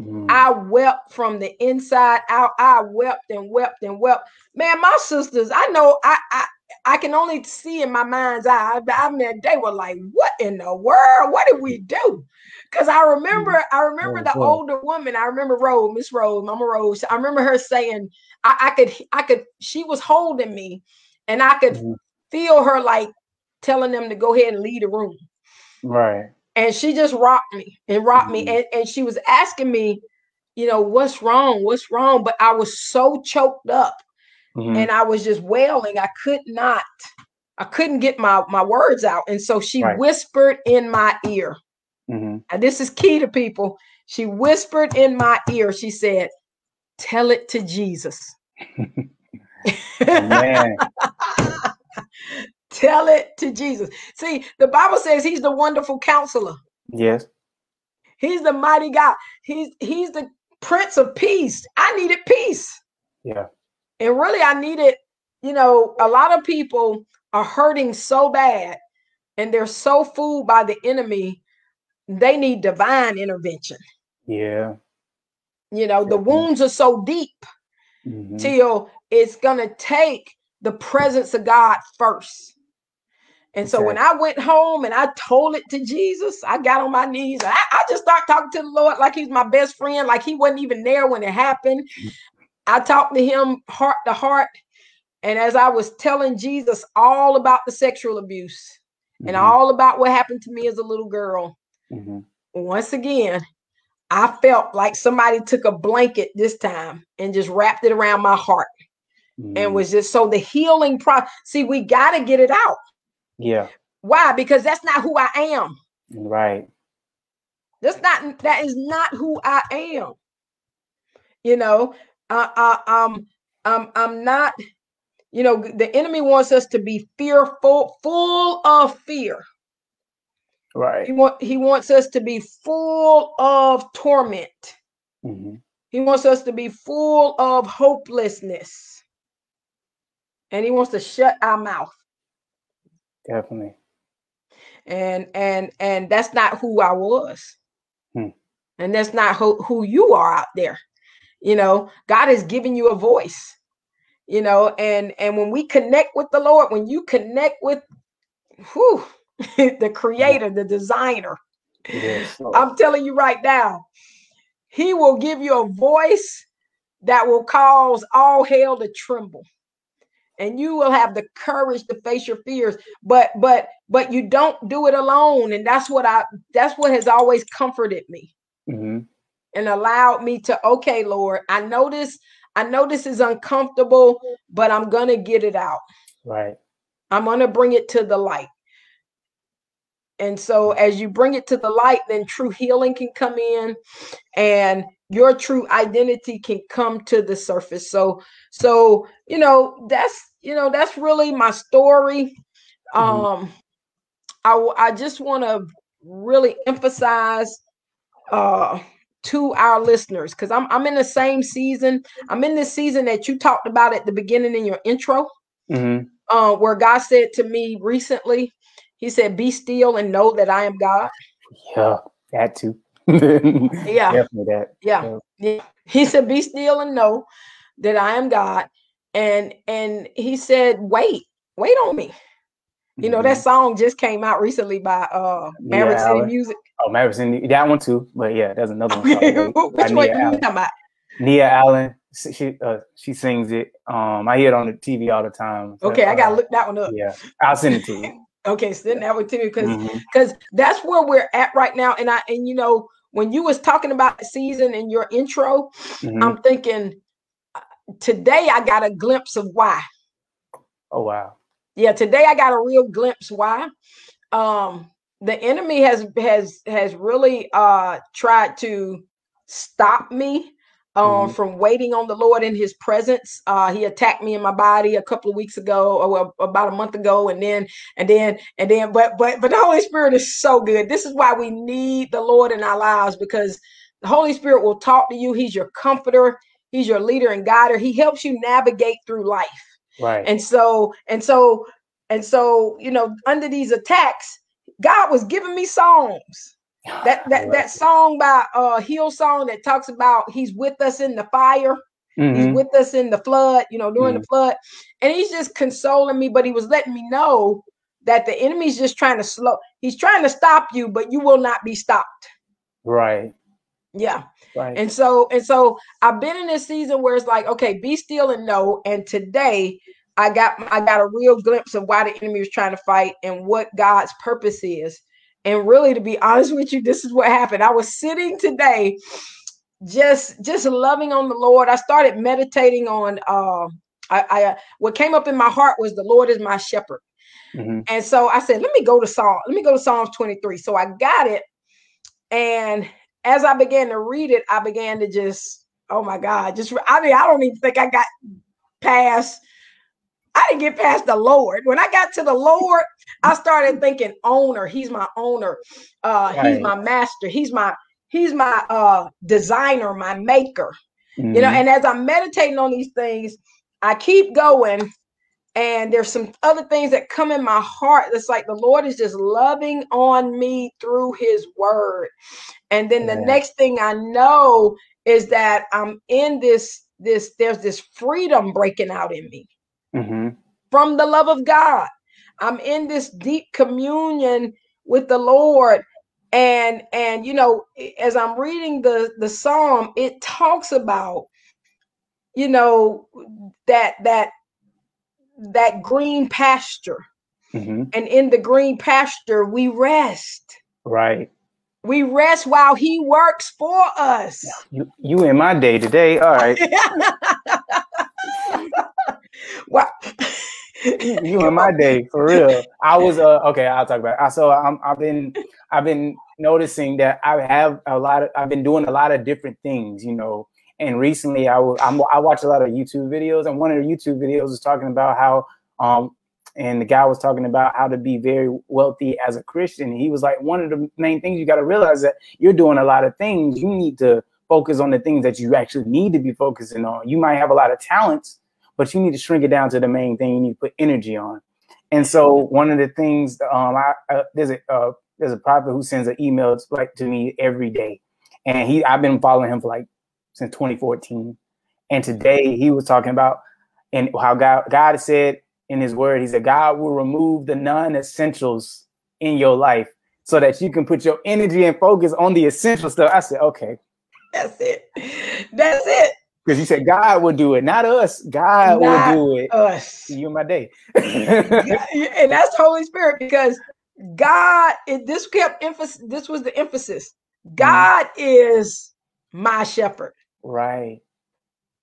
Mm. I wept from the inside out. I wept and wept and wept. Man, my sisters, I know I I, I can only see in my mind's eye. I mean, they were like, "What in the world? What did we do?" Because I remember, I remember Oh, the boy. older woman. I remember Rose, Miss Rose, Mama Rose. I remember her saying, I, "I could, I could." She was holding me, and I could Mhm. feel her like telling them to go ahead and leave the room Right. And she just rocked me and rocked me Mhm. and, and she was asking me you know what's wrong what's wrong but i was so choked up Mhm. and i was just wailing i could not i couldn't get my my words out and so she Right. whispered in my ear Mhm. and this is key to people she whispered in my ear she said tell it to jesus [laughs] Man. [laughs] tell it to jesus see the bible says he's the wonderful counselor Yes. He's the mighty God. He's he's the Prince of Peace. I needed peace. Yeah. And really, I needed, you know, a lot of people are hurting so bad and they're so fooled by the enemy, they need divine intervention. Yeah. You know, the wounds are so deep Mhm. till it's going to take the presence of God first. And so when I went home and I told it to Jesus, I got on my knees I, I just started talking to the Lord like he's my best friend, like he wasn't even there when it happened. I talked to him heart to heart. And as I was telling Jesus all about the sexual abuse and Mhm. all about what happened to me as a little girl, Mhm. once again, I felt like somebody took a blanket this time and just wrapped it around my heart and Mhm. was just so the healing process. See, we got to get it out. Yeah. Why? Because that's not who I am. Right. That's not that is not who I am. You know, uh, uh, um, um, I'm not. You know, the enemy wants us to be fearful, full of fear. Right. He want he wants us to be full of torment. Mhm. He wants us to be full of hopelessness, and he wants to shut our mouth. Definitely. and and and that's not who I was. Hmm. And that's not who, who you are out there. You know, God has given you a voice. You know, and and when we connect with the Lord, when you connect with who [laughs] the creator, the designer, Yes. I'm telling you right now, he will give you a voice that will cause all hell to tremble. And you will have the courage to face your fears but but but you don't do it alone. And that's what i that's what has always comforted me. Hmm and allowed me to okay lord i know this i know this is uncomfortable but i'm gonna get it out. Right. i'm gonna bring it to the light. And so as you bring it to the light then true healing can come in. And your true identity can come to the surface so so you know that's you know that's really my story Mhm. um i i just want to really emphasize uh to our listeners because I'm I'm in the same season. I'm in this season that you talked about at the beginning in your intro, hmm uh, where God said to me recently, He said, "Be still and know that I am God." Yeah, that too. [laughs] Yeah. Definitely that. Yeah, yeah. He said, "Be still and know that I am God," and and He said, "Wait, wait on me." You know that Mhm. song just came out recently by uh Maverick Nia City. Music. Oh, Maverick City, that one too. But yeah, there's another one. called [laughs] Which one you Allen. talking about? Nia Allen. She she, uh, she sings it. Um, I hear it on the TV all the time. So, Okay, I gotta uh, look that one up. Yeah, I'll send it to you. [laughs] Okay, send that one to me because because that's where we're at right now. And I and you know when you was talking about the season in your intro, Mhm. I'm thinking uh, today I got a glimpse of why. Oh wow. Yeah, today I got a real glimpse why. Um, the enemy has has has really uh tried to stop me um Mhm. from waiting on the Lord in his presence. Uh he attacked me in my body a couple of weeks ago or well, about a month ago and then and then and then but but but the Holy Spirit is so good. This is why we need the Lord in our lives because the Holy Spirit will talk to you. He's your comforter, he's your leader and guider. He helps you navigate through life Right. and so and so and so you know under these attacks god was giving me songs [sighs] that that that song by uh Hillsong that talks about he's with us in the fire it. he's with us in the flood you know during the flood and he's just consoling me but he was letting me know that the enemy's just trying to slow he's trying to stop you but you will not be stopped Right. yeah Right. and so and so I've been in this season where it's like, okay, be still and know. And today I got I got a real glimpse of why the enemy was trying to fight and what God's purpose is. And really, to be honest with you, this is what happened. I was sitting today, just just loving on the Lord. I started meditating on. Uh, I, I what came up in my heart was the Lord is my shepherd. Mhm. And so I said, let me go to Psalm, let me go to Psalms 23. So I got it. And as I began to read it, I began to just, oh my God, just I mean, I don't even think I got past, I didn't get past the Lord. When I got to the Lord, I started thinking owner, he's my owner, uh, he's my master, he's my he's my uh designer, my maker. You know Mhm. and as i'm meditating on these things i keep going and there's some other things that come in my heart That's like the lord is just loving on me through his word. And then the next thing i know is that i'm in this this there's this freedom breaking out in me. Mhm. from the love of god i'm in this deep communion with the lord and and you know as i'm reading the the psalm it talks about you know that that that green pasture Mhm. and in the green pasture we rest Right. we rest while he works for us You you in my day today. All right. [laughs] well [laughs] you in my day for real. I was uh okay. I'll talk about. It. I so I'm I've been I've been noticing that I have a lot of I've been doing a lot of different things, you know. And recently, I was I'm, I watch a lot of YouTube videos, and one of the YouTube videos was talking about how um and the guy was talking about how to be very wealthy as a Christian. He was like, one of the main things you got to realize that you're doing a lot of things. You need to focus on the things that you actually need to be focusing on. You might have a lot of talents, but you need to shrink it down to the main thing you need to put energy on. And so one of the things, um, I, uh, there's a uh, there's a prophet who sends an email like to me every day, and he I've been following him for like since 2014, and today he was talking about and how God God said in His Word, He said God will remove the non-essentials in your life so that you can put your energy and focus on the essential stuff. I said, okay, that's it. That's it Because you said God will do it, not us. God Not will do it. us. You and my day. And that's Holy Spirit because God, it, this kept emphasis, this was the emphasis. God is my shepherd. right,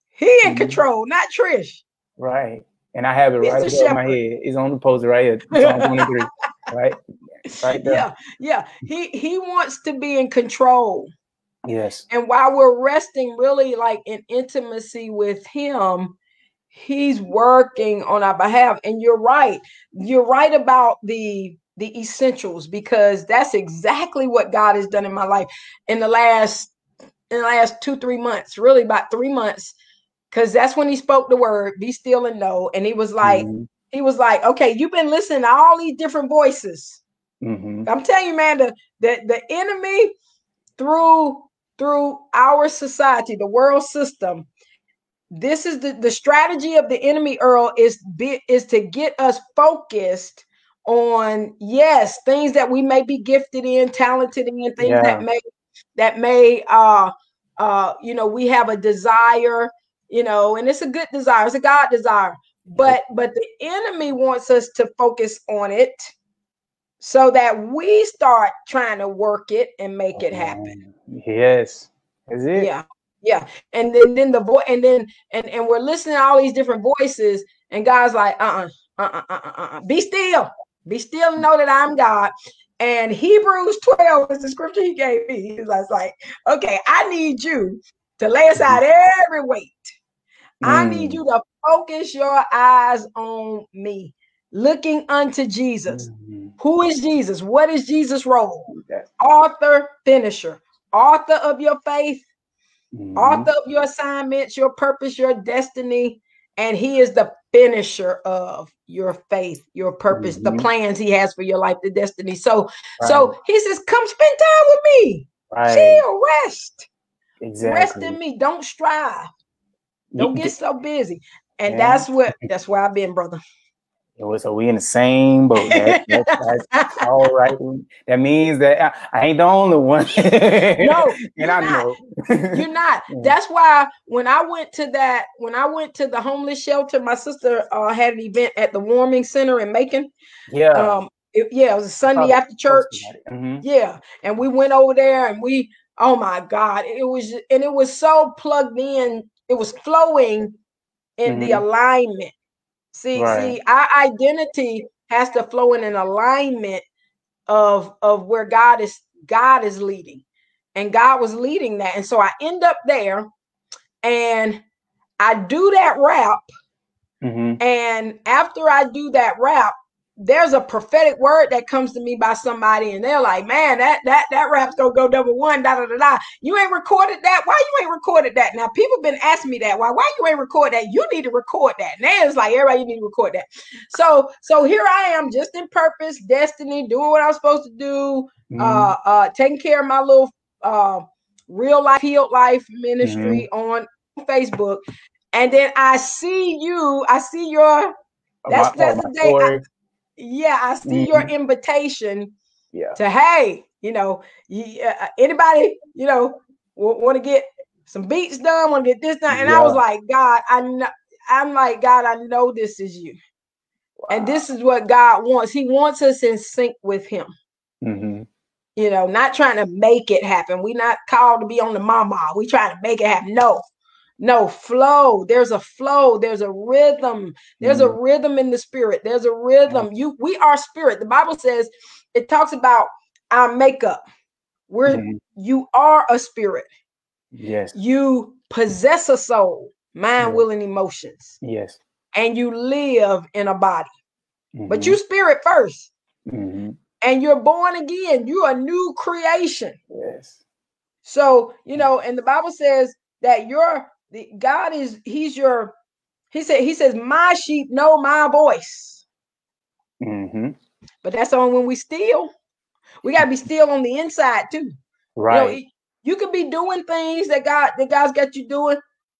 He in Mhm. control, not Trish. right. And I have it He's right a above my head. It's on the poster right here. Psalm 23. right? [laughs] Right there. Yeah, yeah. He he wants to be in control. Yes. And while we're resting really like in intimacy with him, he's working on our behalf. And you're right. You're right about the the essentials because that's exactly what God has done in my life in the last in the last two, three months, really about three months. Cause that's when he spoke the word, be still and know. And he was like, Mhm. he was like, okay, you've been listening to all these different voices. Mhm. I'm telling you, man, the the, the enemy through through our society, the world system, this is the, the strategy of the enemy, Earl, is be, is to get us focused on yes, things that we may be gifted in, talented in, things Yeah. that may that may uh uh you know we have a desire, you know, and it's a good desire, it's a God desire. But but the enemy wants us to focus on it so that we start trying to work it and make it happen. Yes. That's it. Yeah. Yeah. And then then the voice and then and and we're listening to all these different voices and God's like, uh-uh, uh-uh, uh-uh, uh-uh. Be still. Be still and know that I'm God. And Hebrews 12 is the scripture he gave me. He was like, okay, I need you to lay aside every weight. I need Mm. you to focus your eyes on me, looking unto Jesus. Mhm. Who is Jesus? What is Jesus' role? Author, finisher, author of your faith, Mhm. author of your assignments, your purpose, your destiny, and he is the finisher of your faith, your purpose, the Mhm. plans he has for your life, the destiny. So, Right. so he says, "Come spend time with me, Right. chill, rest, Exactly. rest in me. Don't strive, don't get so busy." And Yeah. that's what [laughs] that's where I've been, brother. Yo, So we in the same boat. That, that- [laughs] that's all right. That means that I, I ain't the only one. [laughs] No, [laughs] and I not. know. You're not. That's why when I went to that, when I went to the homeless shelter, my sister uh, had an event at the warming center in Macon. yeah. Um, it- yeah, it was a Sunday the after church. it. Mhm. Yeah, and we went over there and we, oh my God, it was and it was so plugged in. It was flowing in the Mhm. alignment. See, Right. see, our identity has to flow in an alignment of of where God is God is leading, and God was leading that, and so I end up there, and I do that rap, Mhm. and after I do that rap, there's a prophetic word that comes to me by somebody, and they're like, "Man, that that that rap's gonna go number one." Da da da da. You ain't recorded that. Why you ain't recorded that? Now people been asking me that. Why? Why you ain't record that? You need to record that. Now it's like everybody you need to record that. So so here I am, just in purpose, destiny, doing what I'm supposed to do. Mhm. Uh, uh, taking care of my little uh real life healed life ministry on Facebook, and then I see you. I see your Oh, that's- oh, that's the day I-. yeah, I see your invitation Yeah. to hey, you know, you, uh, anybody, you know, want to get some beats done, want to get this done, and I was like, God, I know, I'm like, God, I know this is you, and this is what God wants. He wants us in sync with Him. Mhm. You know, not trying to make it happen. We're not called to be on the mama. We trying to make it happen. No, no flow. There's a flow. There's a rhythm. There's a Mhm. rhythm in the spirit. There's a rhythm. You, we are spirit. The Bible says it talks about our makeup. We're Mhm. you are a spirit. Yes. You possess a soul, mind, will, and emotions, Yes. and you live in a body. But Mhm. you spirit first, Mhm. and you're born again. You're a new creation. Yes. So, you know, and the Bible says that your the, God is he's your he said he says my sheep know my voice. Mhm. But that's on when we steal. We got to be still on the inside too. You know, Right. you could be doing things that God that God's got you doing,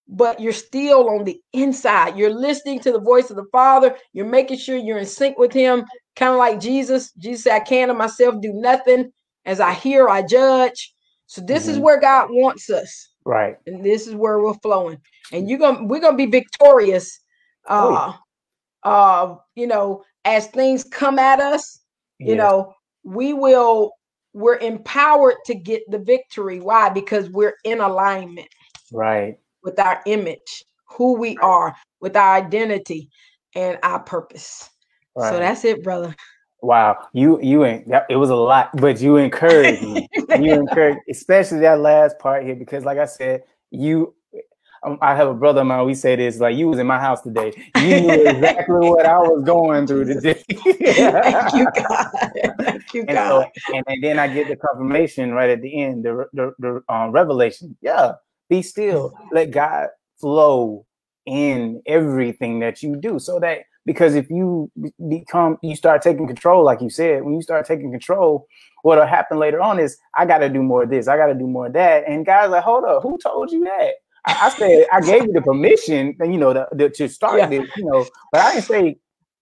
but you're still on the inside. You're listening to the voice of the Father. You're making sure you're in sync with him, kind of like Jesus. Jesus said, I can't of myself do nothing. As I hear, I judge. So this is Mhm. where God wants us. Right. and this is where we're flowing and you're gonna we're gonna be victorious Oh, uh uh you know as things come at us you Yes. know we will we're empowered to get the victory why because we're in alignment Right. with our image who we are with our identity and our purpose Right. so that's it brother Wow. You you ain't that it was a lot, but you encouraged me. [laughs] you encouraged, especially that last part here, because like I said, you um, I have a brother of mine. We say this like you was in my house today. You knew [laughs] exactly what I was going through [laughs] today. thank you god thank you and so, and, and then I get the confirmation right at the end, the the, the um, revelation. Yeah, be still, let God flow in everything that you do, so that because if you become, you start taking control, like you said, when you start taking control, what'll happen later on is I got to do more of this, I got to do more of that, and guys like, hold up, who told you that? I, I said I gave you the permission, you know, the, the, to start Yeah. this, you know, but I didn't say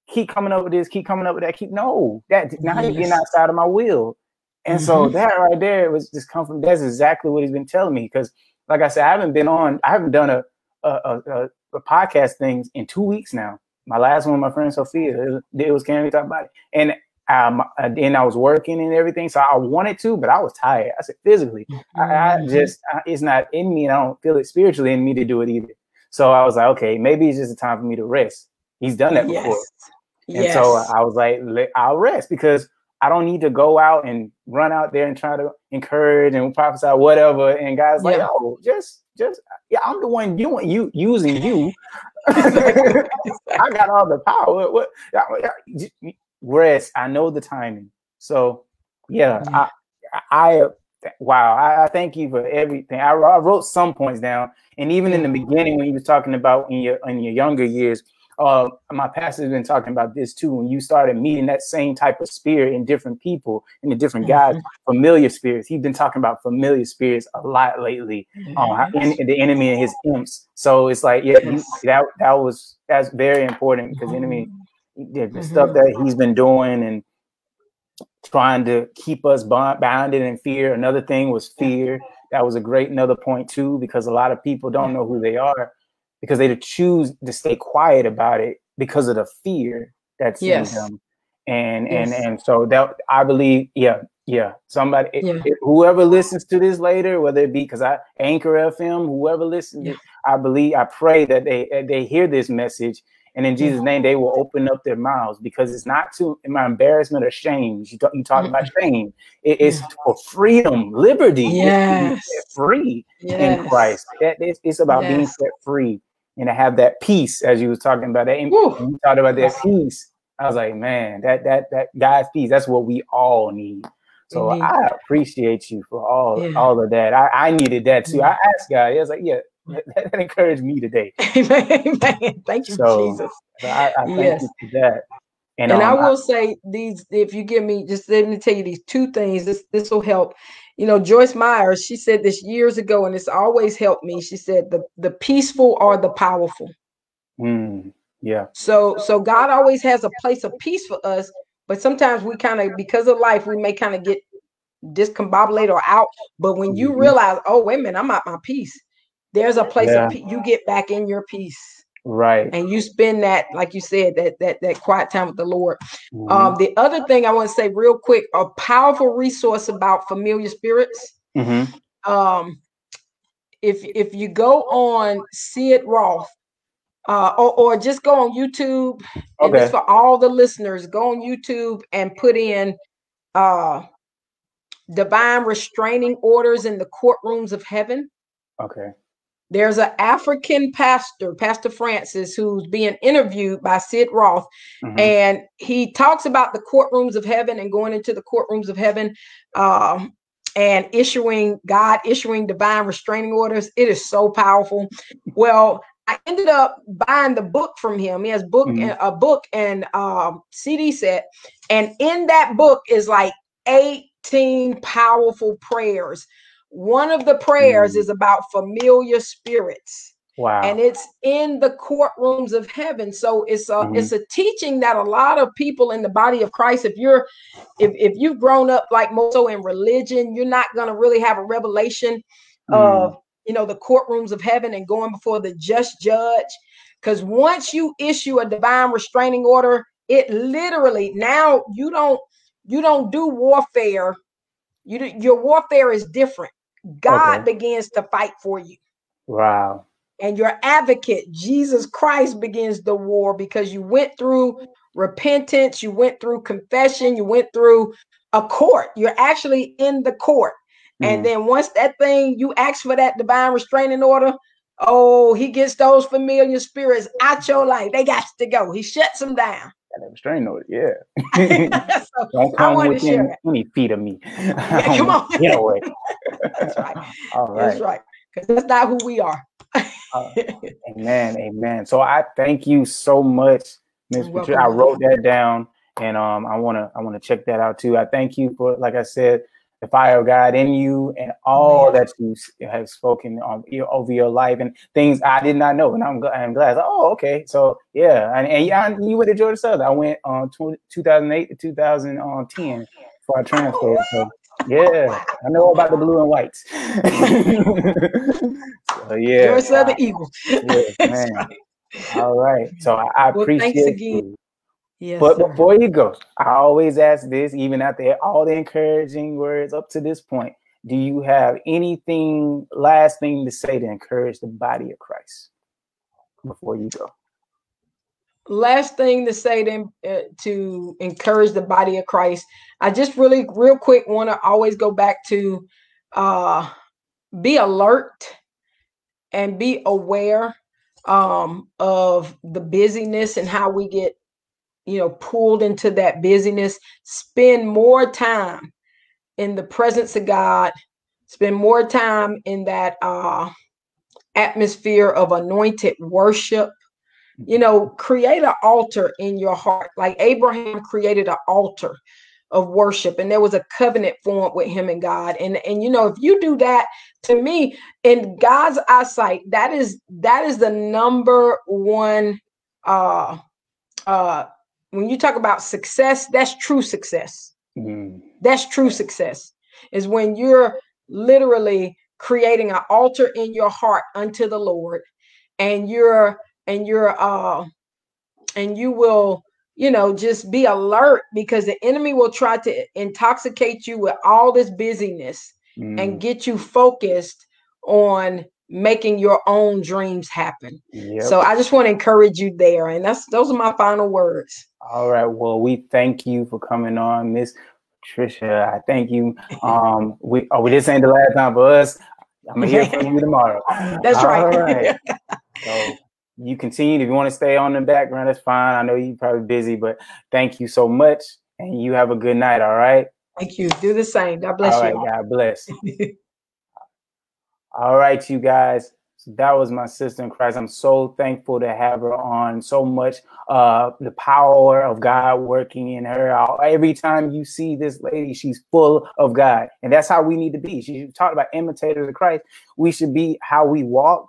keep coming up with this, keep coming up with that, keep no, that now you're getting outside of my will. And so Mhm. that right there was just come from that's exactly what he's been telling me. Because like I said, I haven't been on, I haven't done a a, a, a, a podcast things in two weeks now. My last one, my friend Sophia, it was, it was Can We Talk About It? And um, then I was working and everything, so I wanted to, but I was tired. I said physically, I, I Mhm. just I, it's not in me, and I don't feel it spiritually in me to do it either. So I was like, okay, maybe it's just a time for me to rest. He's done that before. yes And yes so I was like, I'll rest because I don't need to go out and run out there and try to encourage and prophesy whatever. And guys like, oh, just, just, yeah, I'm the one doing you using you. [laughs] [laughs] I got all the power. What? yeah, yeah, Rest. I know the timing. So yeah, mm. I, I, wow, I, I thank you for everything. I, I wrote some points down, and even in the beginning when you was talking about in your in your younger years, uh, my pastor's been talking about this too. When you started meeting that same type of spirit in different people, in the different guys, familiar spirits. He's been talking about familiar spirits a lot lately. Um, and, and the enemy and his imps. So it's like, yeah, you, that that was that's very important because the enemy, the, the stuff that he's been doing and trying to keep us bond, bounded in fear. Another thing was fear. That was a great another point too, because a lot of people don't know who they are because they choose to stay quiet about it because of the fear that's Yes. in them. And and Yes. and so that I believe, yeah, yeah. Somebody, Yeah. it- whoever listens to this later, whether it be because I Anchor FM, whoever listens, Yeah. I believe, I pray that they they hear this message, and in Mm-hmm. Jesus' name, they will open up their mouths because it's not to my embarrassment or shame. You talk, you talk about shame. It- it's for freedom, liberty, Yes. set free in Christ. That it's, it's about being set free and to have that peace, as you was talking about that. And you talked about that peace. I was like, man, that that that God's peace. That's what we all need. So Indeed. I appreciate you for all Yeah. all of that. I, I needed that too. Yeah. I asked God. He was like, yeah, [laughs] that, that encouraged me today. [laughs] Amen. Thank you, So, Jesus. So I, I thank Yes. you for that. And, And, I um, will say these, if you give me just let me tell you these two things, this this will help. You know, Joyce Meyers, she said this years ago, and it's always helped me. She said the the peaceful are the powerful. mm, yeah, So so God always has a place of peace for us, but sometimes we kind of because of life, we may kind of get discombobulated or out. But when you Mhm. realize, oh wait a minute, I'm at my peace. There's a place Yeah. of peace. You get back in your peace. Right. And you spend that, like you said, that that that quiet time with the Lord. Mhm, Um, the other thing I want to say real quick, a powerful resource about familiar spirits. mhm, Um, if if you go on Sid Roth, uh, or, or just go on YouTube, and Okay. this for all the listeners, go on YouTube and put in uh divine restraining orders in the courtrooms of heaven. Okay. There's an African pastor, Pastor Francis, who's being interviewed by Sid Roth, mhm, and he talks about the courtrooms of heaven and going into the courtrooms of heaven um, and issuing God issuing divine restraining orders. It is so powerful. Well, I ended up buying the book from him. He has book Mhm. a book and um, CD set, and in that book is like 18 powerful prayers. One of the prayers Mm. is about familiar spirits Wow. and it's in the courtrooms of heaven so it's a Mhm. it's a teaching that a lot of people in the body of christ if you're if, if you've grown up like more so in religion you're not going to really have a revelation Mm. of you know, the courtrooms of heaven and going before the just judge. Because once you issue a divine restraining order, it literally now you don't you don't do warfare. You do, your warfare is different. God Okay. begins to fight for you. Wow. And your advocate, Jesus Christ, begins the war because you went through repentance, you went through confession, you went through a court. You're actually in the court. And Mhm. then once that thing, you ask for that divine restraining order, oh, he gets those familiar spirits out your life. They got to go. He shuts them down. That restraining order. Yeah. so [laughs] [laughs] Don't come wanted to share within 20 feet of me. [laughs] come on. Get away. That's right. All That's right. right. Because that's not who we are. Uh, amen. Amen. So I thank you so much, Miss Patricia. I wrote that down and um I wanna I wanna check that out too. I thank you for like I said, the fire of God in you and all that you have spoken your- over your life and things I did not know. And I'm, I'm glad. Oh, okay. So yeah. And, and yeah, you went to Georgia Southern. I went on tw- 2008 to 2010 for I transferred. Oh, so yeah, I know about the blue and whites. [laughs] so, yeah. Georgia Southern Eagles. Yes, [laughs] That's man. right. All right. So I, I Well, thanks appreciate again. you. Yes. But sir. before you go, I always ask this, even after all the encouraging words up to this point, do you have anything, last thing to say to encourage the body of Christ before you go? last thing to say to, uh, to encourage the body of Christ, I just really, real quick, want to always go back to uh, be alert and be aware um, of the busyness and how we get, you know, pulled into that busyness. Spend more time in the presence of God. Spend more time in that uh, atmosphere of anointed worship you know create an altar in your heart like abraham created an altar of worship and there was a covenant formed with him and god and and you know if you do that to me in god's eyesight that is that is the number one uh uh when you talk about success that's true success. Mm, that's true success is when you're literally creating an altar in your heart unto the lord and you're and you're uh and you will you know just be alert because the enemy will try to intoxicate you with all this busyness mm, and get you focused on making your own dreams happen. Yep. so i just want to encourage you there and that's those are my final words All right. Well, we thank you for coming on, Miss Patricia. I thank you. Um, we oh, we this ain't the last time for us. I'm gonna hear from you tomorrow. [laughs] that's right, All right. [laughs] So you continue. If you want to stay on the background, that's fine. I know you're probably busy, but thank you so much. And you have a good night. All right. thank you do the same god bless all right. you God bless. All right, you guys. That was my sister in Christ. I'm so thankful to have her on. So much uh the power of God working in her. Every time you see this lady, she's full of God. And that's how we need to be. She talked about imitators of Christ. We should be how we walk,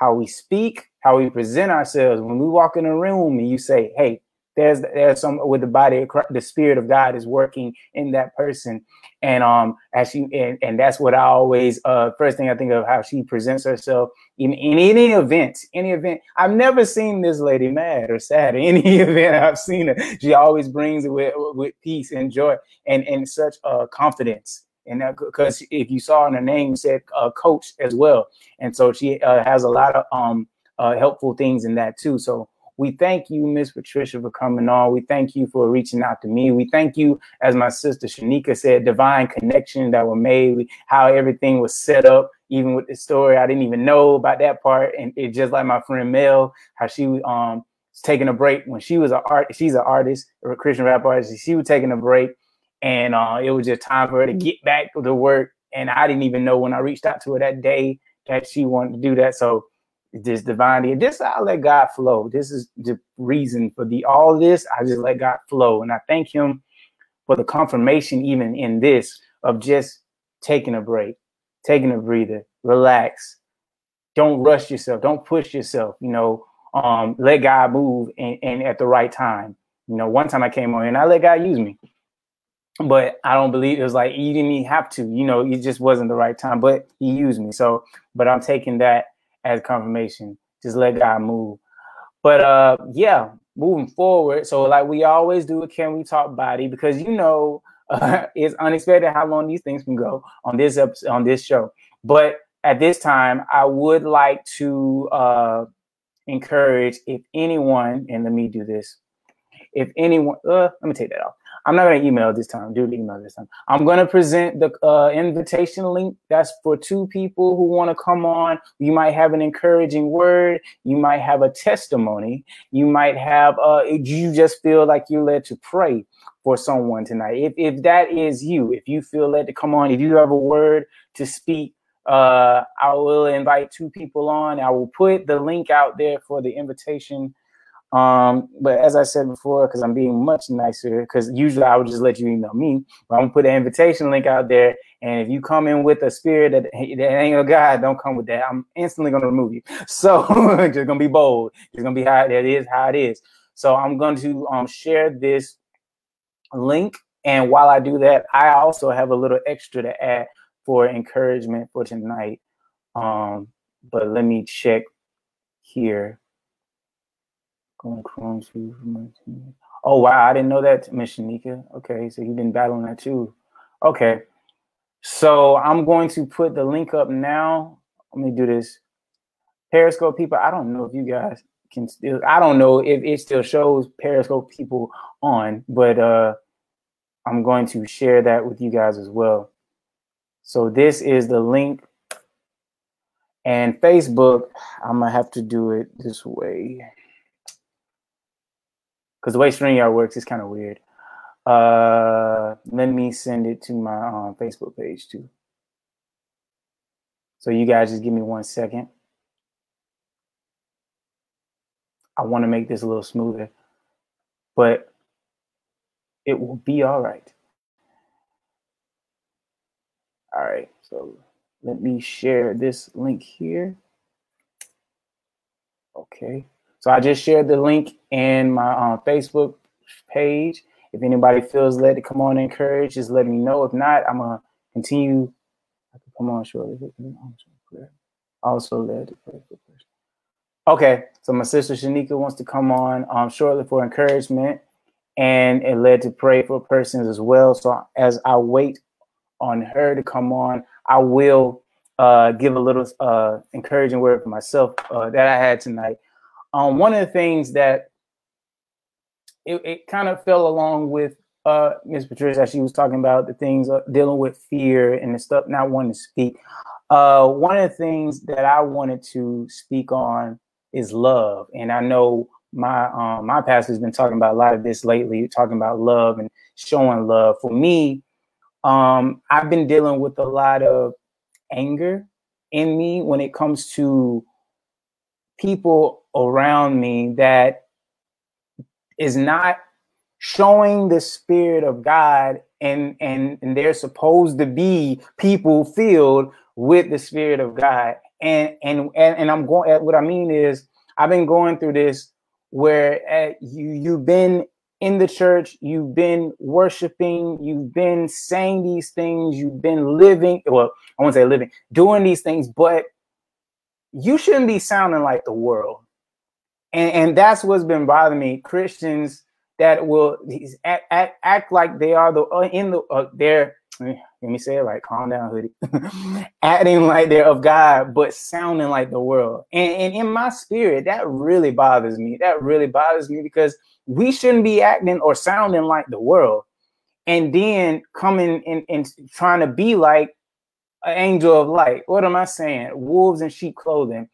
how we speak, how we present ourselves. When we walk in a room and you say, hey, there's there's some with the body the spirit of God is working in that person. And um as she and, and that's what I always uh first thing I think of how she presents herself in, in any event, any event. I've never seen this lady mad or sad in [laughs] any event I've seen her. She always brings it with with peace and joy and and such uh confidence. And because if you saw in her name, said uh, coach as well, and so she uh, has a lot of um uh, helpful things in that too. So we thank you, Miss Patricia, for coming on. We thank you for reaching out to me. We thank you, as my sister Shanika said, divine connection that were made, how everything was set up, even with the story. I didn't even know about that part. And it's just like my friend Mel, how she um was taking a break when she was an art, she's an artist a Christian rap artist. She was taking a break and uh, it was just time for her to get back to work. And I didn't even know when I reached out to her that day that she wanted to do that. So this divinity, this I let God flow. This is the reason for the all this. I just let God flow, and I thank Him for the confirmation, even in this, of just taking a break, taking a breather, relax. Don't rush yourself. Don't push yourself. You know, um, let God move and, and at the right time. You know, one time I came on and I let God use me. but I don't believe it was like you didn't even have to, you know, it just wasn't the right time. But he used me. So, but I'm taking that as confirmation. Just let God move. But uh yeah, moving forward. So like we always do, can we talk body? Because you know uh, [laughs] it's unexpected how long these things can go on this episode on this show. But at this time, I would like to uh encourage if anyone, and let me do this. If anyone, uh, let me take that off. I'm not to email this time. Do email this time. I'm to present the uh, invitation link. That's for two people who want to come on. You might have an encouraging word. You might have a testimony. You might have. Uh, you just feel like you're led to pray for someone tonight. If if that is you, if you feel led to come on, if you have a word to speak, uh, I will invite two people on. I will put the link out there for the invitation um, but as I said before, because I'm being much nicer, because usually I would just let you email me, but I'm gonna put an invitation link out there. And if you come in with a spirit that, that ain't a God, don't come with that. I'm instantly gonna remove you. [laughs] So [laughs] just gonna be bold. It's gonna be how it is, how it is. So I'm going to um, share this link. And while I do that, I also have a little extra to add for encouragement for tonight. Um, but let me check here. Going Chrome team. Oh wow, I didn't know that, Miss Shanika. Okay, so you've been battling that too. Okay. So I'm going to put the link up now. Let me do this. Periscope people, I don't know if you guys can still I don't know if it still shows Periscope people on, but uh I'm going to share that with you guys as well. So this is the link. And Facebook, I'm gonna have to do it this way because the way StreamYard works is kind of weird. Uh, let me send it to my um, Facebook page too. So you guys just give me one second. I want to make this a little smoother, but it will be all right. All right, so let me share this link here. Okay. So I just shared the link in my um, Facebook page. If anybody feels led to come on and encourage, just let me know. If not, I'm gonna continue. I can come on shortly. Also led to pray for person. Okay, so my sister Shanika wants to come on um, shortly for encouragement, and it led to pray for persons as well. So as I wait on her to come on, I will uh, give a little uh, encouraging word for myself uh, that I had tonight. Um, one of the things that it, it kind of fell along with uh, Ms. Patricia, she was talking about the things uh, dealing with fear and the stuff, not wanting to speak. Uh, one of the things that I wanted to speak on is love, and I know my um, my pastor's been talking about a lot of this lately, talking about love and showing love. For me, um, I've been dealing with a lot of anger in me when it comes to people around me that is not showing the spirit of God and and and they're supposed to be people filled with the spirit of God. And and and, and I'm going what I mean is I've been going through this where uh, you you've been in the church, you've been worshiping, you've been saying these things, you've been living, well, I won't say living, doing these things, but you shouldn't be sounding like the world. And, and that's what's been bothering me. Christians that will act, act, act like they are the uh, in the uh, they're let me say it right. Calm down, hoodie. [laughs] Acting like they're of God, but sounding like the world. And, and in my spirit, that really bothers me. That really bothers me because we shouldn't be acting or sounding like the world, and then coming and, and trying to be like an angel of light. What am I saying? Wolves in sheep clothing.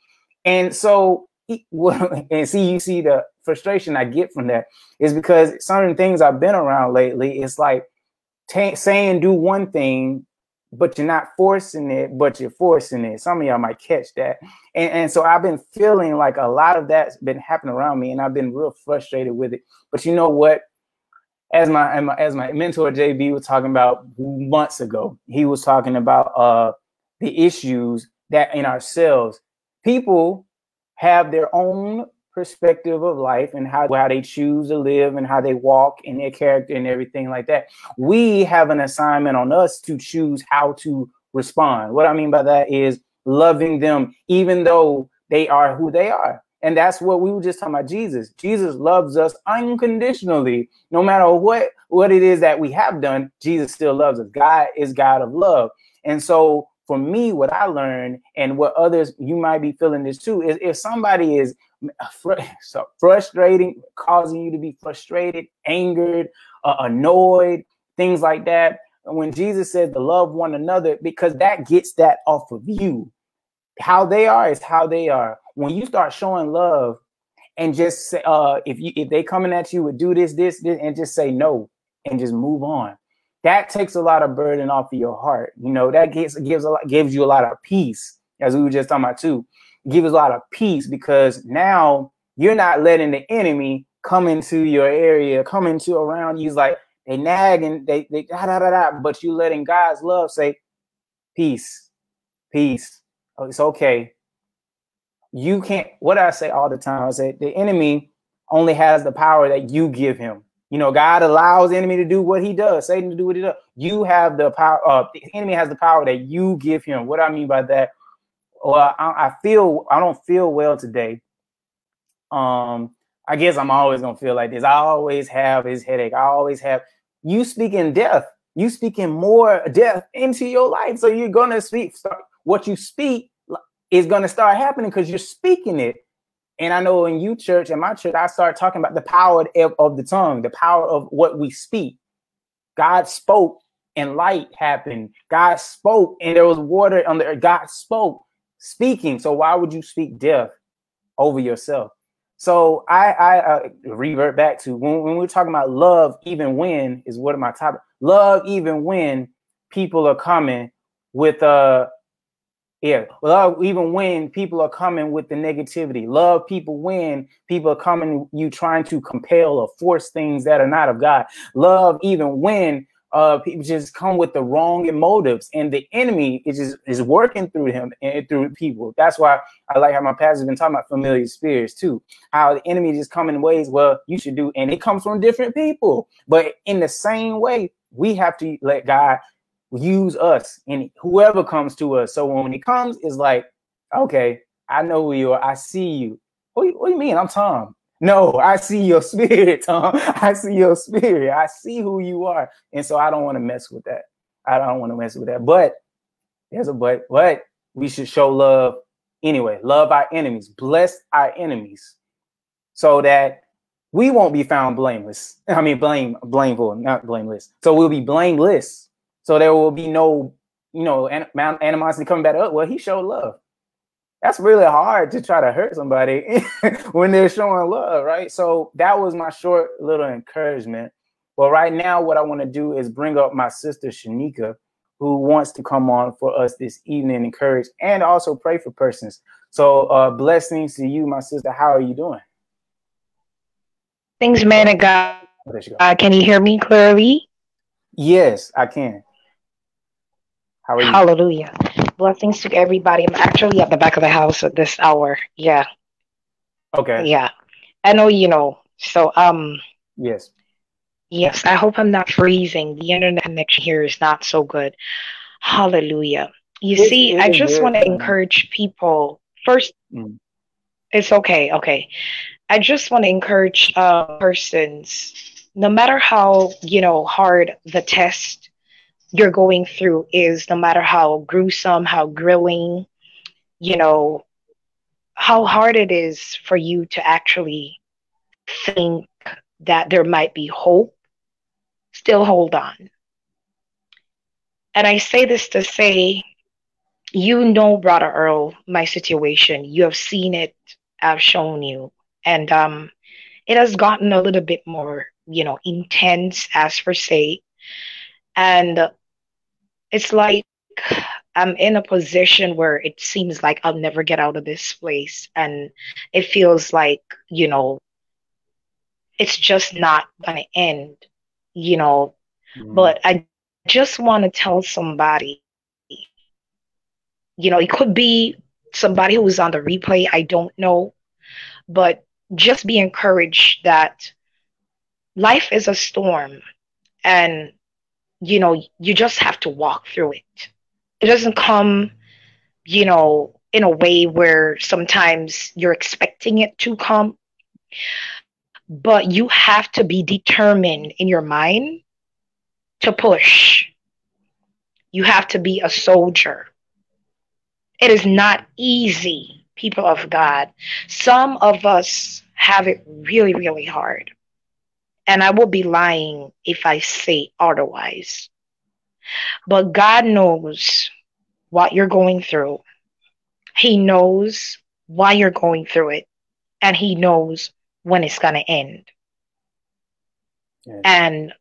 And so, [laughs] and see, you see the frustration I get from that is because certain things I've been around lately, it's like t- saying do one thing, but you're not forcing it, but you're forcing it. Some of y'all might catch that. And, and so I've been feeling like a lot of that's been happening around me, and I've been real frustrated with it. But you know what? As my as my mentor JB was talking about months ago, he was talking about uh the issues that in ourselves people have their own perspective of life and how, how they choose to live and how they walk in their character and everything like that. We have an assignment on us to choose how to respond. What I mean by that is loving them even though they are who they are. And that's what we were just talking about Jesus. Jesus loves us unconditionally. No matter what what it is that we have done, Jesus still loves us. God is God of love. And so for me, what I learned and what others you might be feeling this too is if somebody is fr- [laughs] so frustrating, causing you to be frustrated, angered, uh, annoyed, things like that. When Jesus says to love one another, because that gets that off of you. How they are is how they are. When you start showing love and just say, uh, if you if they coming at you with do this, this, this, and just say no and just move on. That takes a lot of burden off of your heart. You know, that gives gives a lot gives you a lot of peace, as we were just talking about too. Gives a lot of peace because now you're not letting the enemy come into your area, come into around you. Like they nag and they they da da da da, but you letting God's love say, peace, peace. Oh, it's okay. You can't. What I say all the time, I say the enemy only has the power that you give him. You know, God allows the enemy to do what he does, Satan to do what he does. You have the power. Uh, the enemy has the power that you give him. What I mean by that, well, I, I feel I don't feel well today. Um, I guess I'm always gonna feel like this. I always have his headache. I always have you speak in death. You speaking more death into your life. So you're gonna speak. What you speak is gonna start happening because you're speaking it. And I know in you church, in my church, I start talking about the power of, of the tongue, the power of what we speak. God spoke and light happened. God spoke and there was water on the earth. God spoke, speaking. So why would you speak death over yourself? So I, I uh, revert back to when, when we're talking about love, even when is what my topic. Love, even when people are coming with uh yeah, love even when people are coming with the negativity. Love people when people are coming you trying to compel or force things that are not of God. Love even when uh people just come with the wrong motives and the enemy is just is working through him and through people. That's why I like how my pastor's been talking about familiar spirits too. How the enemy just come in ways, well, you should do, and it comes from different people. But in the same way, we have to let God use us and whoever comes to us. So when he comes, it's like, okay, I know who you are. I see you. What, what do you mean? I'm Tom. No, I see your [laughs] spirit, Tom. I see your spirit. I see who you are. And so I don't want to mess with that. I don't want to mess with that. But there's a but. But we should show love anyway. Love our enemies. Bless our enemies so that we won't be found blameless. [laughs] I mean, blame, blameful, not blameless. So we'll be blameless so there will be no, you know, animosity coming back up. Well, he showed love. That's really hard to try to hurt somebody [laughs] when they're showing love, right? So that was my short little encouragement. But right now, what I want to do is bring up my sister Shanika, who wants to come on for us this evening, and encourage and also pray for persons. So uh, blessings to you, my sister. How are you doing? Thanks, man of God. Uh, can you hear me clearly? Yes, I can. How are you? Hallelujah. Blessings to everybody. I'm actually at the back of the house at this hour. Yeah. Okay. Yeah. I know you know. So um Yes. Yes, I hope I'm not freezing. The internet connection here is not so good. Hallelujah. You it's, see, I just want to encourage people first. Mm. It's okay. Okay. I just want to encourage uh, persons, no matter how, you know, hard the test you're going through is no matter how gruesome, how grilling, you know, how hard it is for you to actually think that there might be hope, still hold on. And I say this to say, you know, Brother Earl, my situation. You have seen it. I've shown you. And um, it has gotten a little bit more, you know, intense as per se. And it's like I'm in a position where it seems like I'll never get out of this place. And it feels like, you know, it's just not going to end, you know. Mm. But I just want to tell somebody, you know, it could be somebody who was on the replay, I don't know. But just be encouraged that life is a storm and you know you just have to walk through it. It doesn't come you know in a way where sometimes you're expecting it to come but you have to be determined in your mind to push. You have to be a soldier. It is not easy people of god. Some of us have it really really hard and I will be lying if I say otherwise. But God knows what you're going through. He knows why you're going through it. And He knows when it's going to end. Yes. And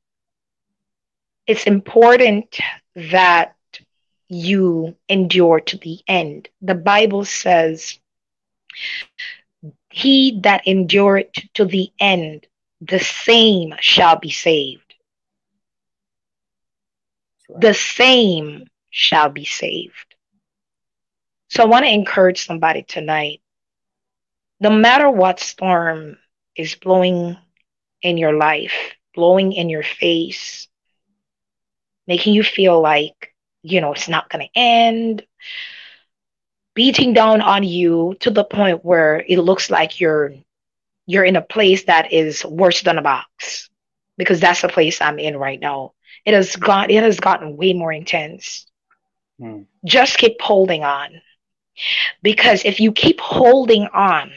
it's important that you endure to the end. The Bible says, He that endureth to the end the same shall be saved. Right. The same shall be saved. So I want to encourage somebody tonight. No matter what storm is blowing in your life, blowing in your face, making you feel like, you know, it's not going to end, beating down on you to the point where it looks like you're you're in a place that is worse than a box because that's the place I'm in right now. It has got it has gotten way more intense. Hmm. Just keep holding on. Because if you keep holding on,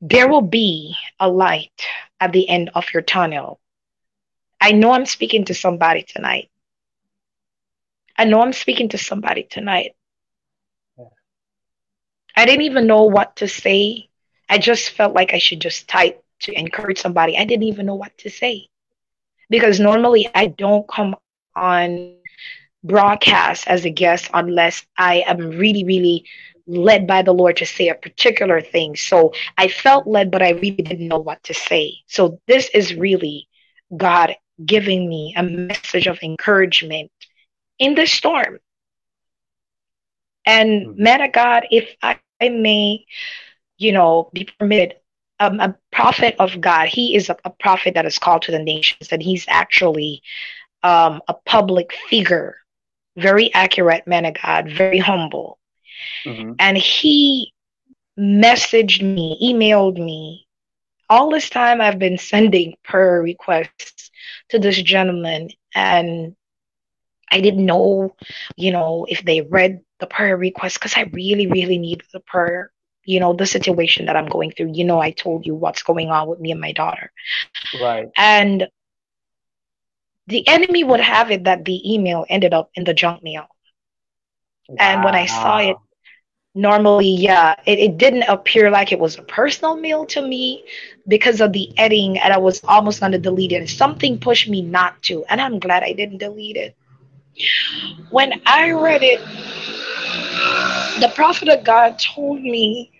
there will be a light at the end of your tunnel. I know I'm speaking to somebody tonight. I know I'm speaking to somebody tonight. I didn't even know what to say I just felt like I should just type to encourage somebody. I didn't even know what to say because normally I don't come on broadcast as a guest unless I am really, really led by the Lord to say a particular thing. So I felt led, but I really didn't know what to say. So this is really God giving me a message of encouragement in the storm. And mm-hmm. man of God, if I, I may you know, be permitted. Um, a prophet of God, he is a, a, prophet that is called to the nations, and he's actually um, a public figure, very accurate man of God, very humble. Mm-hmm. And he messaged me, emailed me. All this time, I've been sending prayer requests to this gentleman, and I didn't know, you know, if they read the prayer request because I really, really needed the prayer you know the situation that i'm going through. You know i told you what's going on with me and my daughter. Right. And the enemy would have it that the email ended up in the junk mail. Wow. and when i saw it normally yeah it, it didn't appear like it was a personal mail to me because of the editing and i was almost going to delete it. Something pushed me not to and i'm glad i didn't delete it. When i read it the prophet of god told me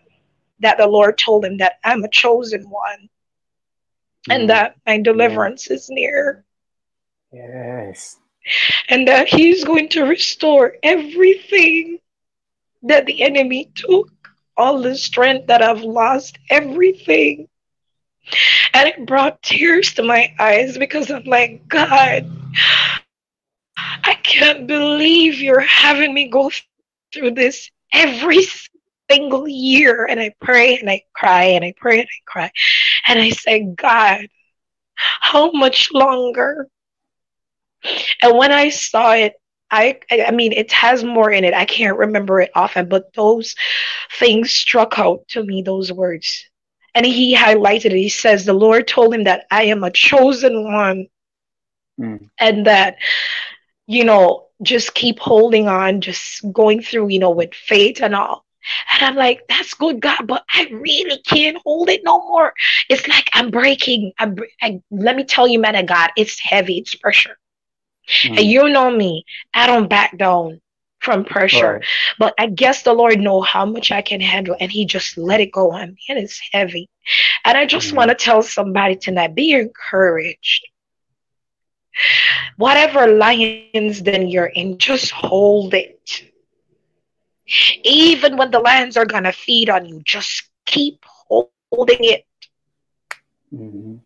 that the Lord told him that I'm a chosen one and mm. that my deliverance yeah. is near. Yes. And that he's going to restore everything that the enemy took, all the strength that I've lost, everything. And it brought tears to my eyes because I'm like, God, I can't believe you're having me go through this every single year and I pray and I cry and I pray and I cry. And I say, God, how much longer? And when I saw it, I I mean it has more in it. I can't remember it often, but those things struck out to me, those words. And he highlighted it. He says, The Lord told him that I am a chosen one. Mm. And that, you know, just keep holding on, just going through, you know, with faith and all. And I'm like, that's good, God, but I really can't hold it no more. It's like I'm breaking. I'm, I, let me tell you, man of God, it's heavy, it's pressure. Mm. And you know me, I don't back down from pressure. Right. But I guess the Lord know how much I can handle, and He just let it go on me, and it's heavy. And I just mm. want to tell somebody tonight: be encouraged. Whatever lions then you're in, just hold it even when the lands are going to feed on you, just keep holding it. Mm-hmm.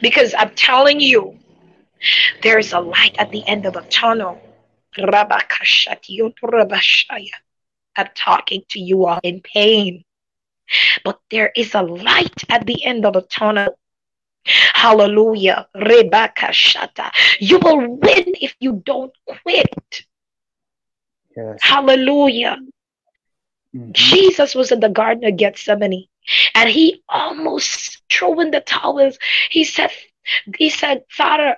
Because I'm telling you, there's a light at the end of the tunnel. I'm talking to you all in pain. But there is a light at the end of the tunnel. Hallelujah. Rebecca Shata. You will win if you don't quit. Yes. Hallelujah. Mm-hmm. Jesus was in the Garden of Gethsemane and he almost threw in the towels. He said, he said, Father,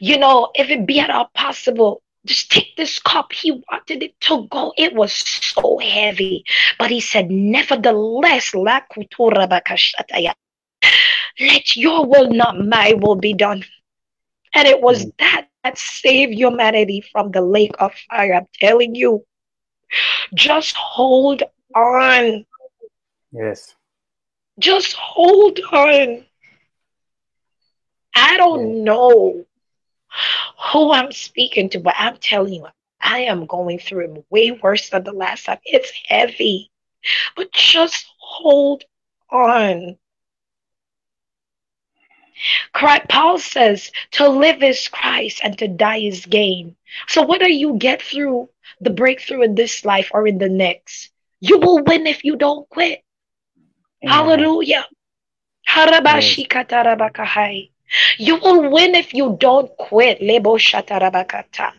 you know, if it be at all possible, just take this cup. He wanted it to go. It was so heavy. But he said, Nevertheless, let your will, not my will, be done. And it was mm. that that saved humanity from the lake of fire. I'm telling you, just hold on. Yes. Just hold on. I don't know who I'm speaking to, but I'm telling you, I am going through it way worse than the last time. It's heavy, but just hold on. Christ, Paul says to live is Christ and to die is gain. So whether you get through the breakthrough in this life or in the next, you will win if you don't quit. Amen. Hallelujah. Yes. You will win if you don't quit. Lebo shatarabakata.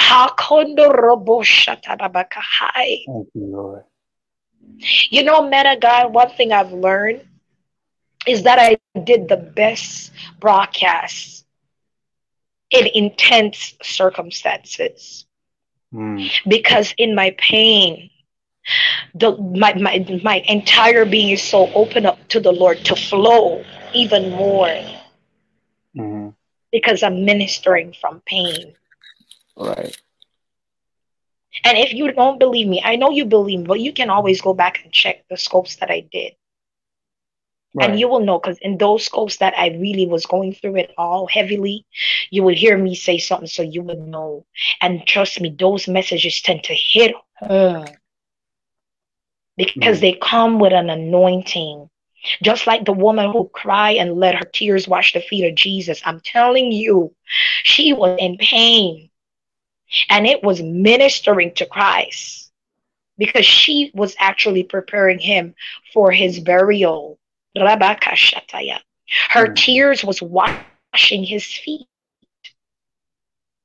Hakondo robo shatarabakahai. Thank you, Lord. You know, man God, one thing I've learned is that I did the best broadcasts in intense circumstances. Mm. Because in my pain, the my, my my entire being is so open up to the Lord to flow even more mm-hmm. because I'm ministering from pain. Right. And if you don't believe me, I know you believe me, but you can always go back and check the scopes that I did. Right. And you will know because in those scopes that I really was going through it all heavily, you will hear me say something so you would know. And trust me, those messages tend to hit because mm. they come with an anointing just like the woman who cried and let her tears wash the feet of Jesus. I'm telling you, she was in pain and it was ministering to Christ because she was actually preparing him for his burial. Her mm-hmm. tears was washing his feet.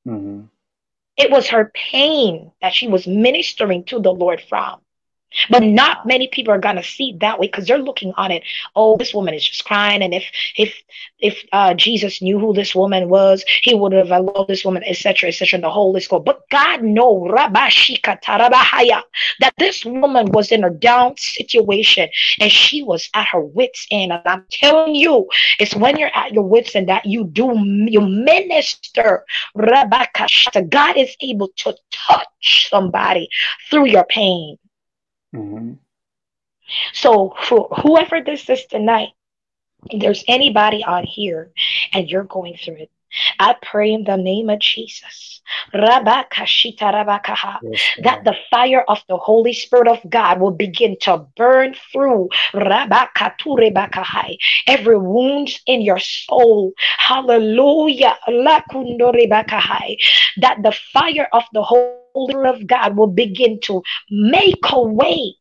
Mm-hmm. It was her pain that she was ministering to the Lord from. But not many people are gonna see that way because they're looking on it. Oh, this woman is just crying, and if if if uh, Jesus knew who this woman was, he would have loved this woman, etc., etc. And the whole list go. But God know that this woman was in a down situation and she was at her wits end. And I'm telling you, it's when you're at your wits end that you do you minister. God is able to touch somebody through your pain. Mm-hmm. So, for whoever this is tonight, if there's anybody on here and you're going through it, I pray in the name of Jesus. That the fire of the Holy Spirit of God will begin to burn through. Every wound in your soul. Hallelujah. That the fire of the Holy Spirit of God will begin to make a way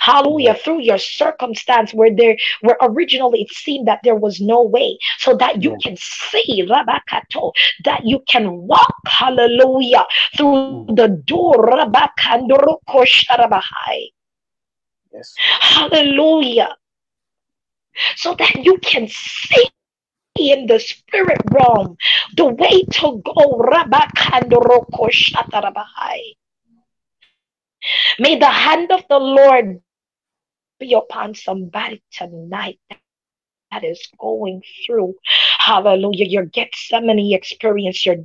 Hallelujah. Through your circumstance where there where originally it seemed that there was no way. So that you can see Rabakato, that you can walk, hallelujah, through mm. the door. Yes. Hallelujah. So that you can see in the spirit realm the way to go. May the hand of the Lord be upon somebody tonight that is going through, hallelujah, your Gethsemane experience, your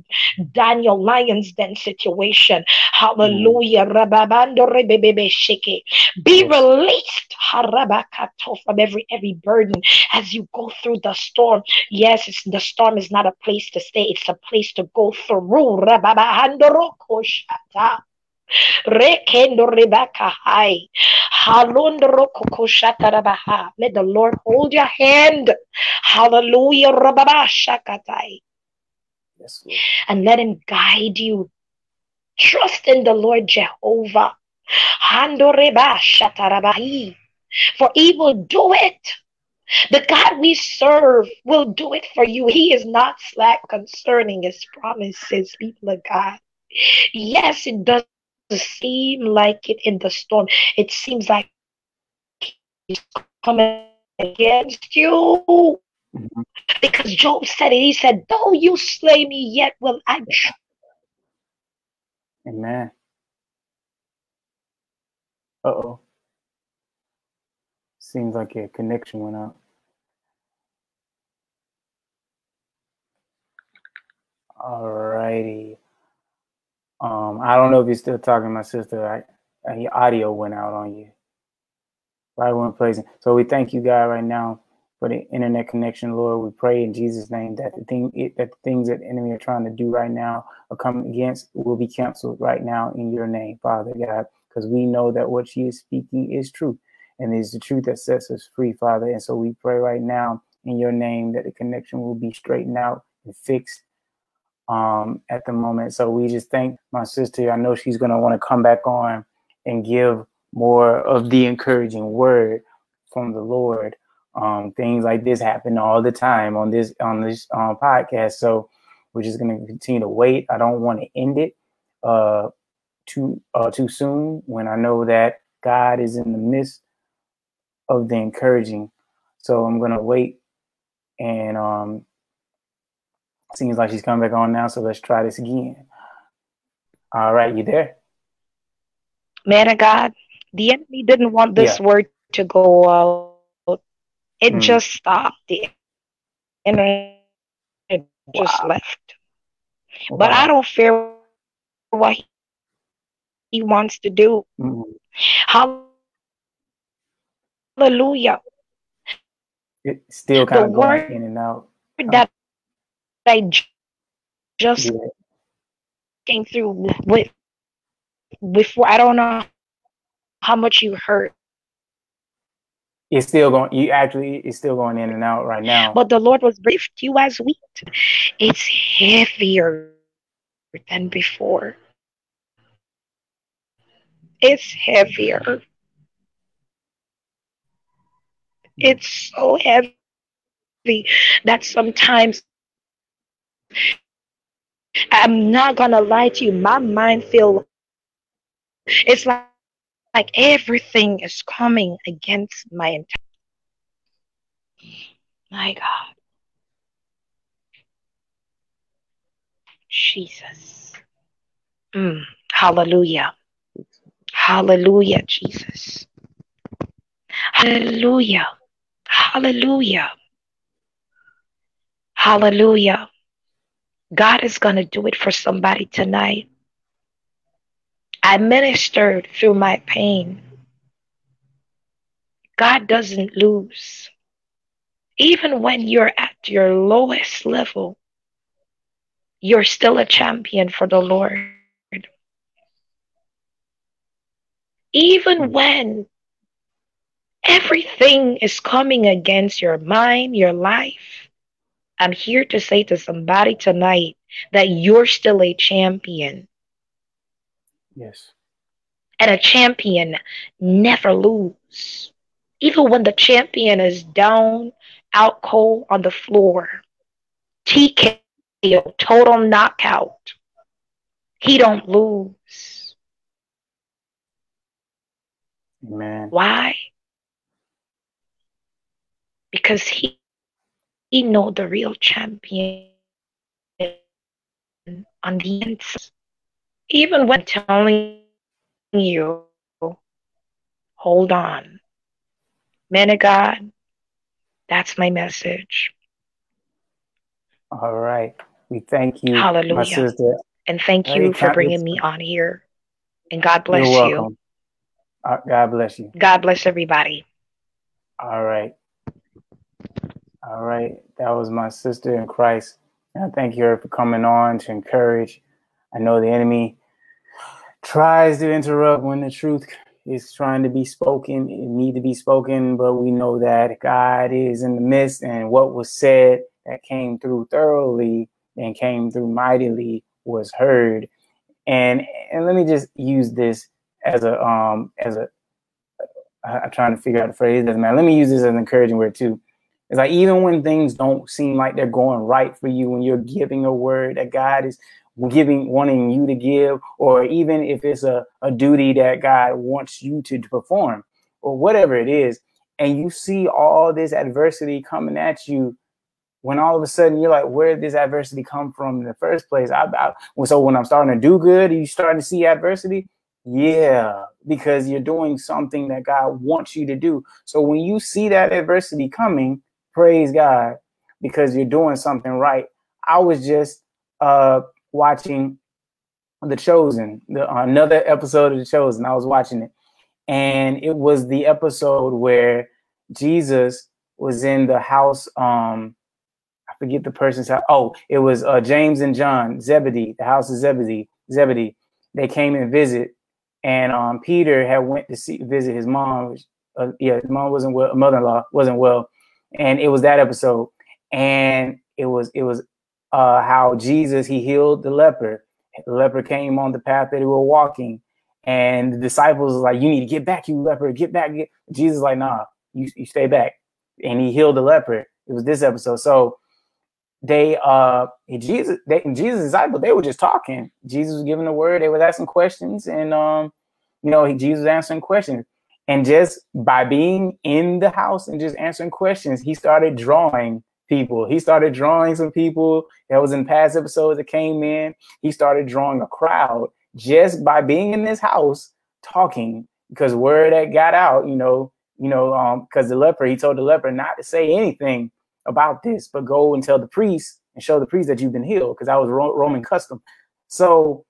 Daniel Lions Den situation, hallelujah, mm. be released. From every every burden as you go through the storm. Yes, the storm is not a place to stay, it's a place to go through. Rekendo rebaka hai. Halondro kokoshatarabaha. Let the Lord hold your hand. Hallelujah. Rababashakatai. Yes, Lord. And let him guide you. Trust in the Lord Jehovah. For he will do it. The God we serve will do it for you. He is not slack concerning his promises, people of God. Yes, it does seem like it in the storm. It seems like he's coming against you. Mhm. Because Job said it. He said, Though you slay me, yet will I Amen. Uh oh. Seems like your connection went out. Alrighty. Um, I don't know if you're still talking, my sister. I, your audio went out on you. Right when placing. So we thank you, God, right now for the internet connection, Lord. We pray in Jesus' name that the thing it, that the things that the enemy are trying to do right now are coming against will be canceled right now in your name, Father God, because we know that what she is speaking is true and is the truth that sets us free, Father. And so we pray right now in your name that the connection will be straightened out and fixed um, at the moment. So we just thank my sister. I know she's going to want to come back on and give more of the encouraging word from the Lord. Um, things like this happen all the time on this on this um, podcast. So we're just going to continue to wait. I don't want to end it uh, too uh, too soon when I know that God is in the midst of the encouraging. So I'm going to wait and um, Seems like she's coming back on now, so let's try this again. All right, you there? Man of God, the enemy didn't want this Yeah. word to go out. It Mm. just stopped. The internet just Wow. left. But I don't fear what he, he wants to do. Mm. Hallelujah. It's still kind The of going in and out. that I just Yeah. came through with before, I don't know how much you heard, It's still going. You actually, it's still going in and out right now. but the Lord was briefed you as wheat. It's heavier than before. It's heavier. It's so heavy that sometimes I'm not gonna lie to you, my mind feel it's like, like everything is coming against my entire my God. Jesus. Mm, hallelujah. Hallelujah, Jesus. Hallelujah. Hallelujah. Hallelujah. God is going to do it for somebody tonight. I ministered through my pain. God doesn't lose. Even when you're at your lowest level, you're still a champion for the Lord. Even hmm. when everything is coming against your mind, your life, I'm here to say to somebody tonight that you're still a champion. yes. And a champion never lose. Even when the champion is down, out cold on the floor, TKO, total knockout, he don't lose. Amen. Why? Because he he know the real champion on the inside. Even when telling you, hold on. Man of God, that's my message. All right. We thank you, my Hallelujah. sister. And thank you for bringing me on here. And God bless You're you. welcome. Uh, God bless you. God bless everybody. All right. All right. That was my sister in Christ. And I thank you for coming on to encourage. I know the enemy tries to interrupt when the truth is trying to be spoken, it need to be spoken, but we know that God is in the midst and what was said that came through thoroughly and came through mightily was heard. And and let me just use this as a um as a I'm trying to figure out the phrase doesn't matter. Let me use this as an encouraging word too. It's like even when things don't seem like they're going right for you, when you're giving a word that God is giving, wanting you to give, or even if it's a, a duty that God wants you to perform, or whatever it is, and you see all this adversity coming at you, when all of a sudden you're like, where did this adversity come from in the first place? I, I, so when I'm starting to do good, you starting to see adversity? Yeah, because you're doing something that God wants you to do. So when you see that adversity coming, praise God because you're doing something right. I was just uh, watching The Chosen, the, another episode of The Chosen. I was watching it, and it was the episode where Jesus was in the house. Um, I forget the person's house. Oh, it was uh, James and John Zebedee, the house of Zebedee. Zebedee. They came and visit, and um, Peter had went to see visit his mom. Uh, yeah, his mom wasn't well. Mother-in-law wasn't well and it was that episode, and it was it was uh, how Jesus he healed the leper. The leper came on the path that he were walking, and the disciples was like, "You need to get back, you leper, get back." Jesus like, "Nah, you, you stay back," and he healed the leper. It was this episode. So they uh Jesus they Jesus disciples they were just talking. Jesus was giving the word. They were asking questions, and um you know Jesus answering questions. And just by being in the house and just answering questions, he started drawing people. He started drawing some people that was in past episodes that came in. He started drawing a crowd just by being in this house talking because word that got out, you know, you know, um, because the leper, he told the leper not to say anything about this, but go and tell the priest and show the priest that you've been healed because that was Ro- Roman custom. So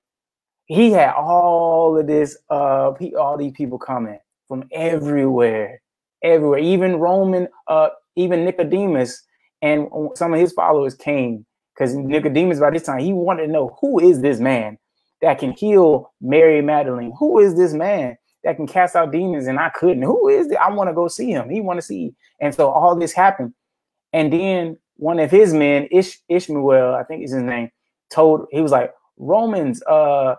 he had all of this, uh, all these people coming from everywhere, everywhere. Even Roman, uh, even Nicodemus and some of his followers came because Nicodemus by this time he wanted to know who is this man that can heal Mary Magdalene? Who is this man that can cast out demons? And I couldn't. Who is it? I want to go see him. He want to see. And so all this happened. And then one of his men, Ish, Ishmael, I think is his name, told he was like Romans. Uh,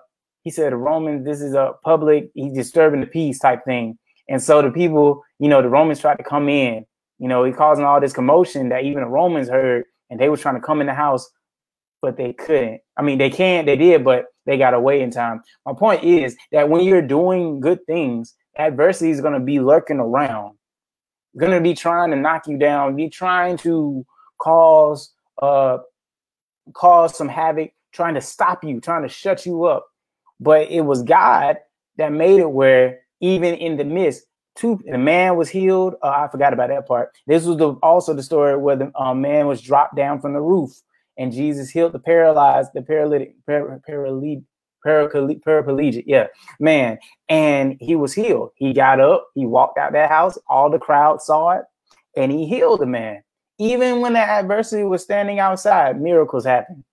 he said Romans, this is a public, he's disturbing the peace type thing. And so the people, you know, the Romans tried to come in, you know, he causing all this commotion that even the Romans heard, and they were trying to come in the house, but they couldn't. I mean, they can, they did, but they got away in time. My point is that when you're doing good things, adversity is going to be lurking around, going to be trying to knock you down, be trying to cause uh cause some havoc, trying to stop you, trying to shut you up. But it was God that made it where even in the midst, two the man was healed. Uh, I forgot about that part. This was the, also the story where the uh, man was dropped down from the roof, and Jesus healed the paralyzed, the paralytic, par- paralytic, paraplegic, yeah, man, and he was healed. He got up, he walked out that house. All the crowd saw it, and he healed the man. Even when the adversity was standing outside, miracles happened.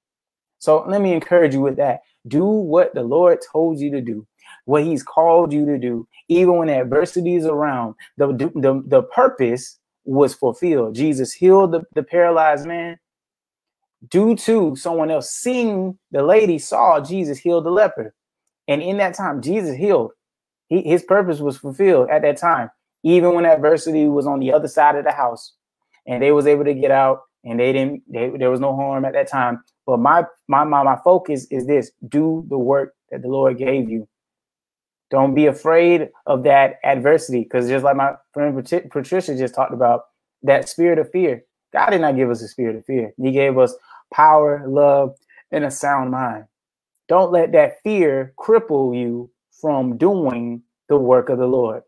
So let me encourage you with that. Do what the Lord told you to do, what He's called you to do, even when adversity is around. The, the, the purpose was fulfilled. Jesus healed the, the paralyzed man due to someone else seeing the lady saw Jesus heal the leper. And in that time, Jesus healed. He, his purpose was fulfilled at that time, even when adversity was on the other side of the house. And they was able to get out and they didn't, they, there was no harm at that time. But my, my, my, my focus is this, do the work that the Lord gave you. Don't be afraid of that adversity. Because just like my friend Patricia just talked about, that spirit of fear. God did not give us a spirit of fear. He gave us power, love, and a sound mind. Don't let that fear cripple you from doing the work of the Lord.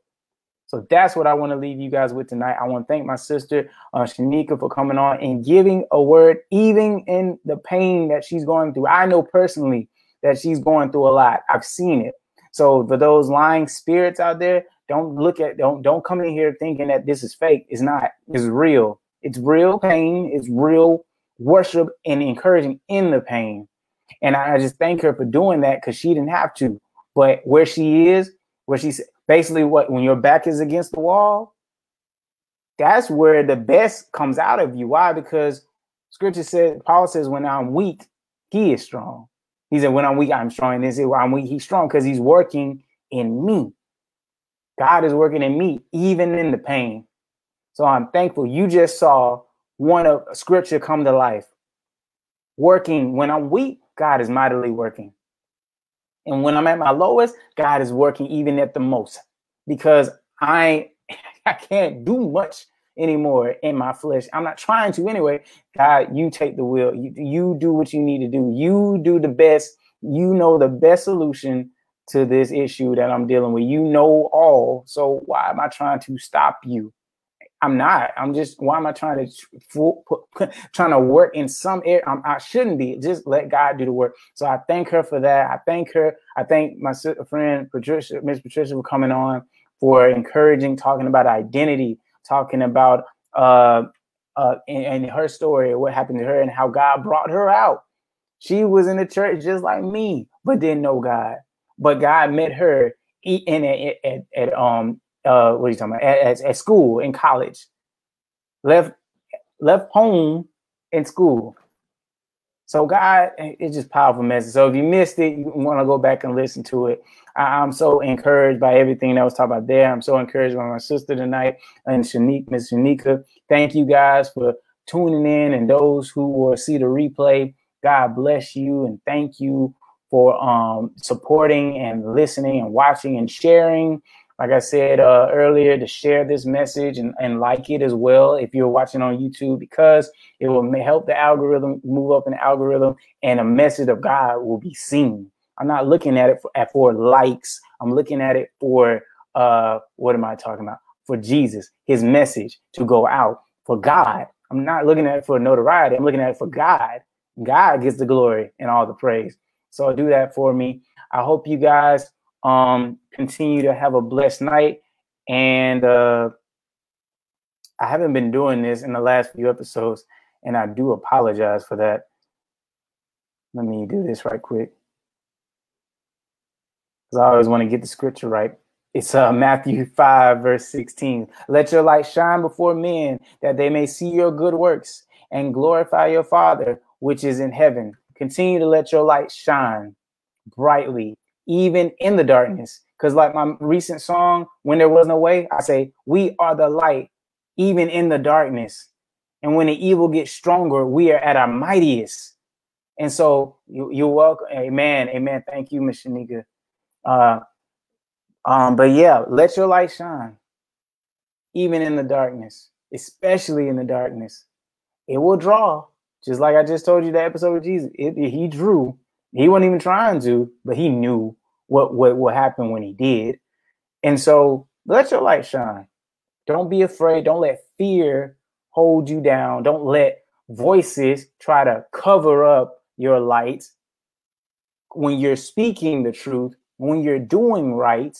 So that's what I want to leave you guys with tonight. I want to thank my sister, uh, Shanika, for coming on and giving a word, even in the pain that she's going through. I know personally that she's going through a lot. I've seen it. So for those lying spirits out there, don't look at don't don't come in here thinking that this is fake. It's not. It's real. It's real pain. It's real worship and encouraging in the pain. And I just thank her for doing that because she didn't have to. But where she is, where she's basically what when your back is against the wall, that's where the best comes out of you. Why? Because scripture says, Paul says, when I'm weak, he is strong. He said, when I'm weak, I'm strong. And he said, when I'm weak, he's strong because he's working in me. God is working in me, even in the pain. So I'm thankful. You just saw one of scripture come to life. Working when I'm weak, God is mightily working. And when I'm at my lowest, God is working even at the most because I [laughs] I can't do much anymore in my flesh. I'm not trying to anyway. God, you take the wheel. You, you do what you need to do. You do the best. You know the best solution to this issue that I'm dealing with. You know all. So why am I trying to stop you? I'm not. I'm just. Why am I trying to trying to work in some area? I'm, I should not be. Just let God do the work. So I thank her for that. I thank her. I thank my friend Patricia, Miss Patricia, for coming on for encouraging, talking about identity, talking about uh, uh, and, and her story, what happened to her, and how God brought her out. She was in the church just like me, but didn't know God. But God met her in at, at, at um uh what are you talking about at, at, school in college. Left left home in school. So God, it's just powerful message. So if you missed it, you want to go back and listen to it. I, am so encouraged by everything that was talked about there. I'm so encouraged by my sister tonight and Shanique, Miss Shanika. Thank you guys for tuning in and those who will see the replay. God bless you and thank you for um, supporting and listening and watching and sharing. Like I said uh, earlier, to share this message and, and like it as well if you're watching on YouTube, because it will help the algorithm move up in the algorithm and a message of God will be seen. I'm not looking at it for, for likes. I'm looking at it for uh, what am I talking about? For Jesus, His message to go out for God. I'm not looking at it for notoriety. I'm looking at it for God. God gets the glory and all the praise. So do that for me. I hope you guys um, continue to have a blessed night. And uh, I haven't been doing this in the last few episodes, and I do apologize for that. Let me do this right quick because I always want to get the scripture right. It's uh, Matthew [laughs] 5, verse 16. Let your light shine before men that they may see your good works and glorify your Father which is in heaven. Continue to let your light shine brightly, even in the darkness. Because, like my recent song, When There Was No Way, I say, We are the light, even in the darkness. And when the evil gets stronger, we are at our mightiest. And so you, you're welcome. Amen. Amen. Thank you, Miss Shanika. Uh, um, but yeah, let your light shine, even in the darkness, especially in the darkness. It will draw, just like I just told you the episode of Jesus. It, it, he drew. He wasn't even trying to, but he knew what what what happened when he did. And so let your light shine. Don't be afraid. Don't let fear hold you down. Don't let voices try to cover up your light. When you're speaking the truth, when you're doing right,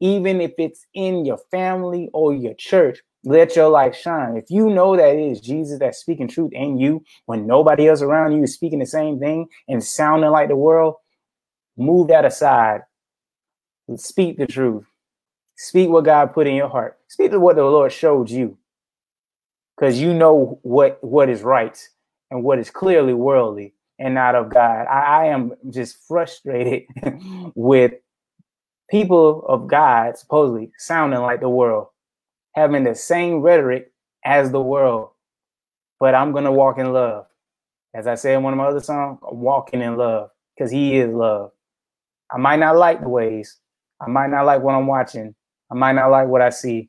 even if it's in your family or your church, let your light shine. If you know that it is Jesus that's speaking truth in you when nobody else around you is speaking the same thing and sounding like the world, move that aside. Speak the truth. Speak what God put in your heart. Speak to what the Lord showed you. Because you know what, what is right and what is clearly worldly and not of God. I, I am just frustrated [laughs] with people of God supposedly sounding like the world, having the same rhetoric as the world. But I'm gonna walk in love. As I said in one of my other songs, walking in love because he is love. I might not like the ways. I might not like what I'm watching. I might not like what I see.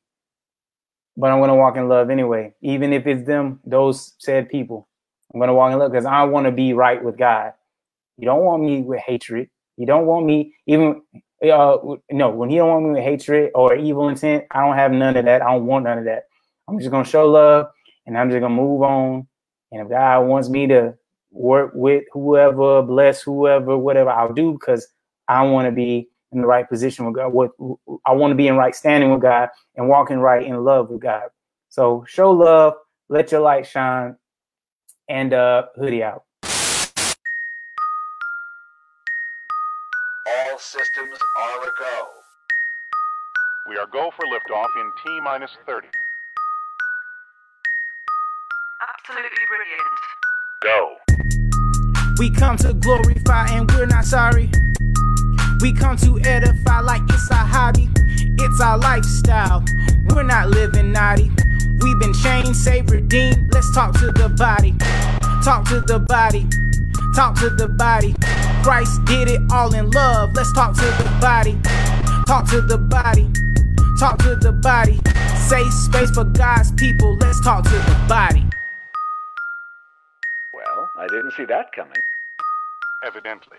But I'm gonna walk in love anyway, even if it's them, those said people. I'm to walk in love because I want to be right with God. You don't want me with hatred. You don't want me even uh no, when he don't want me with hatred or evil intent, I don't have none of that. I don't want none of that. I'm just gonna show love and I'm just gonna move on. And if God wants me to work with whoever, bless whoever, whatever, I'll do because I want to be in the right position with God. What I want to be in right standing with God and walking right in love with God. So show love, let your light shine, and uh, hoodie out. Systems are a go. We are go for liftoff in T minus 30. Absolutely brilliant. Go. We come to glorify and we're not sorry. We come to edify like it's our hobby. It's our lifestyle. We're not living naughty. We've been chained, saved, redeemed. Let's talk to the body. Talk to the body. Talk to the body. Christ did it all in love. Let's talk to the body. Talk to the body. Talk to the body. Safe space for God's people. Let's talk to the body. Well, I didn't see that coming. Evidently.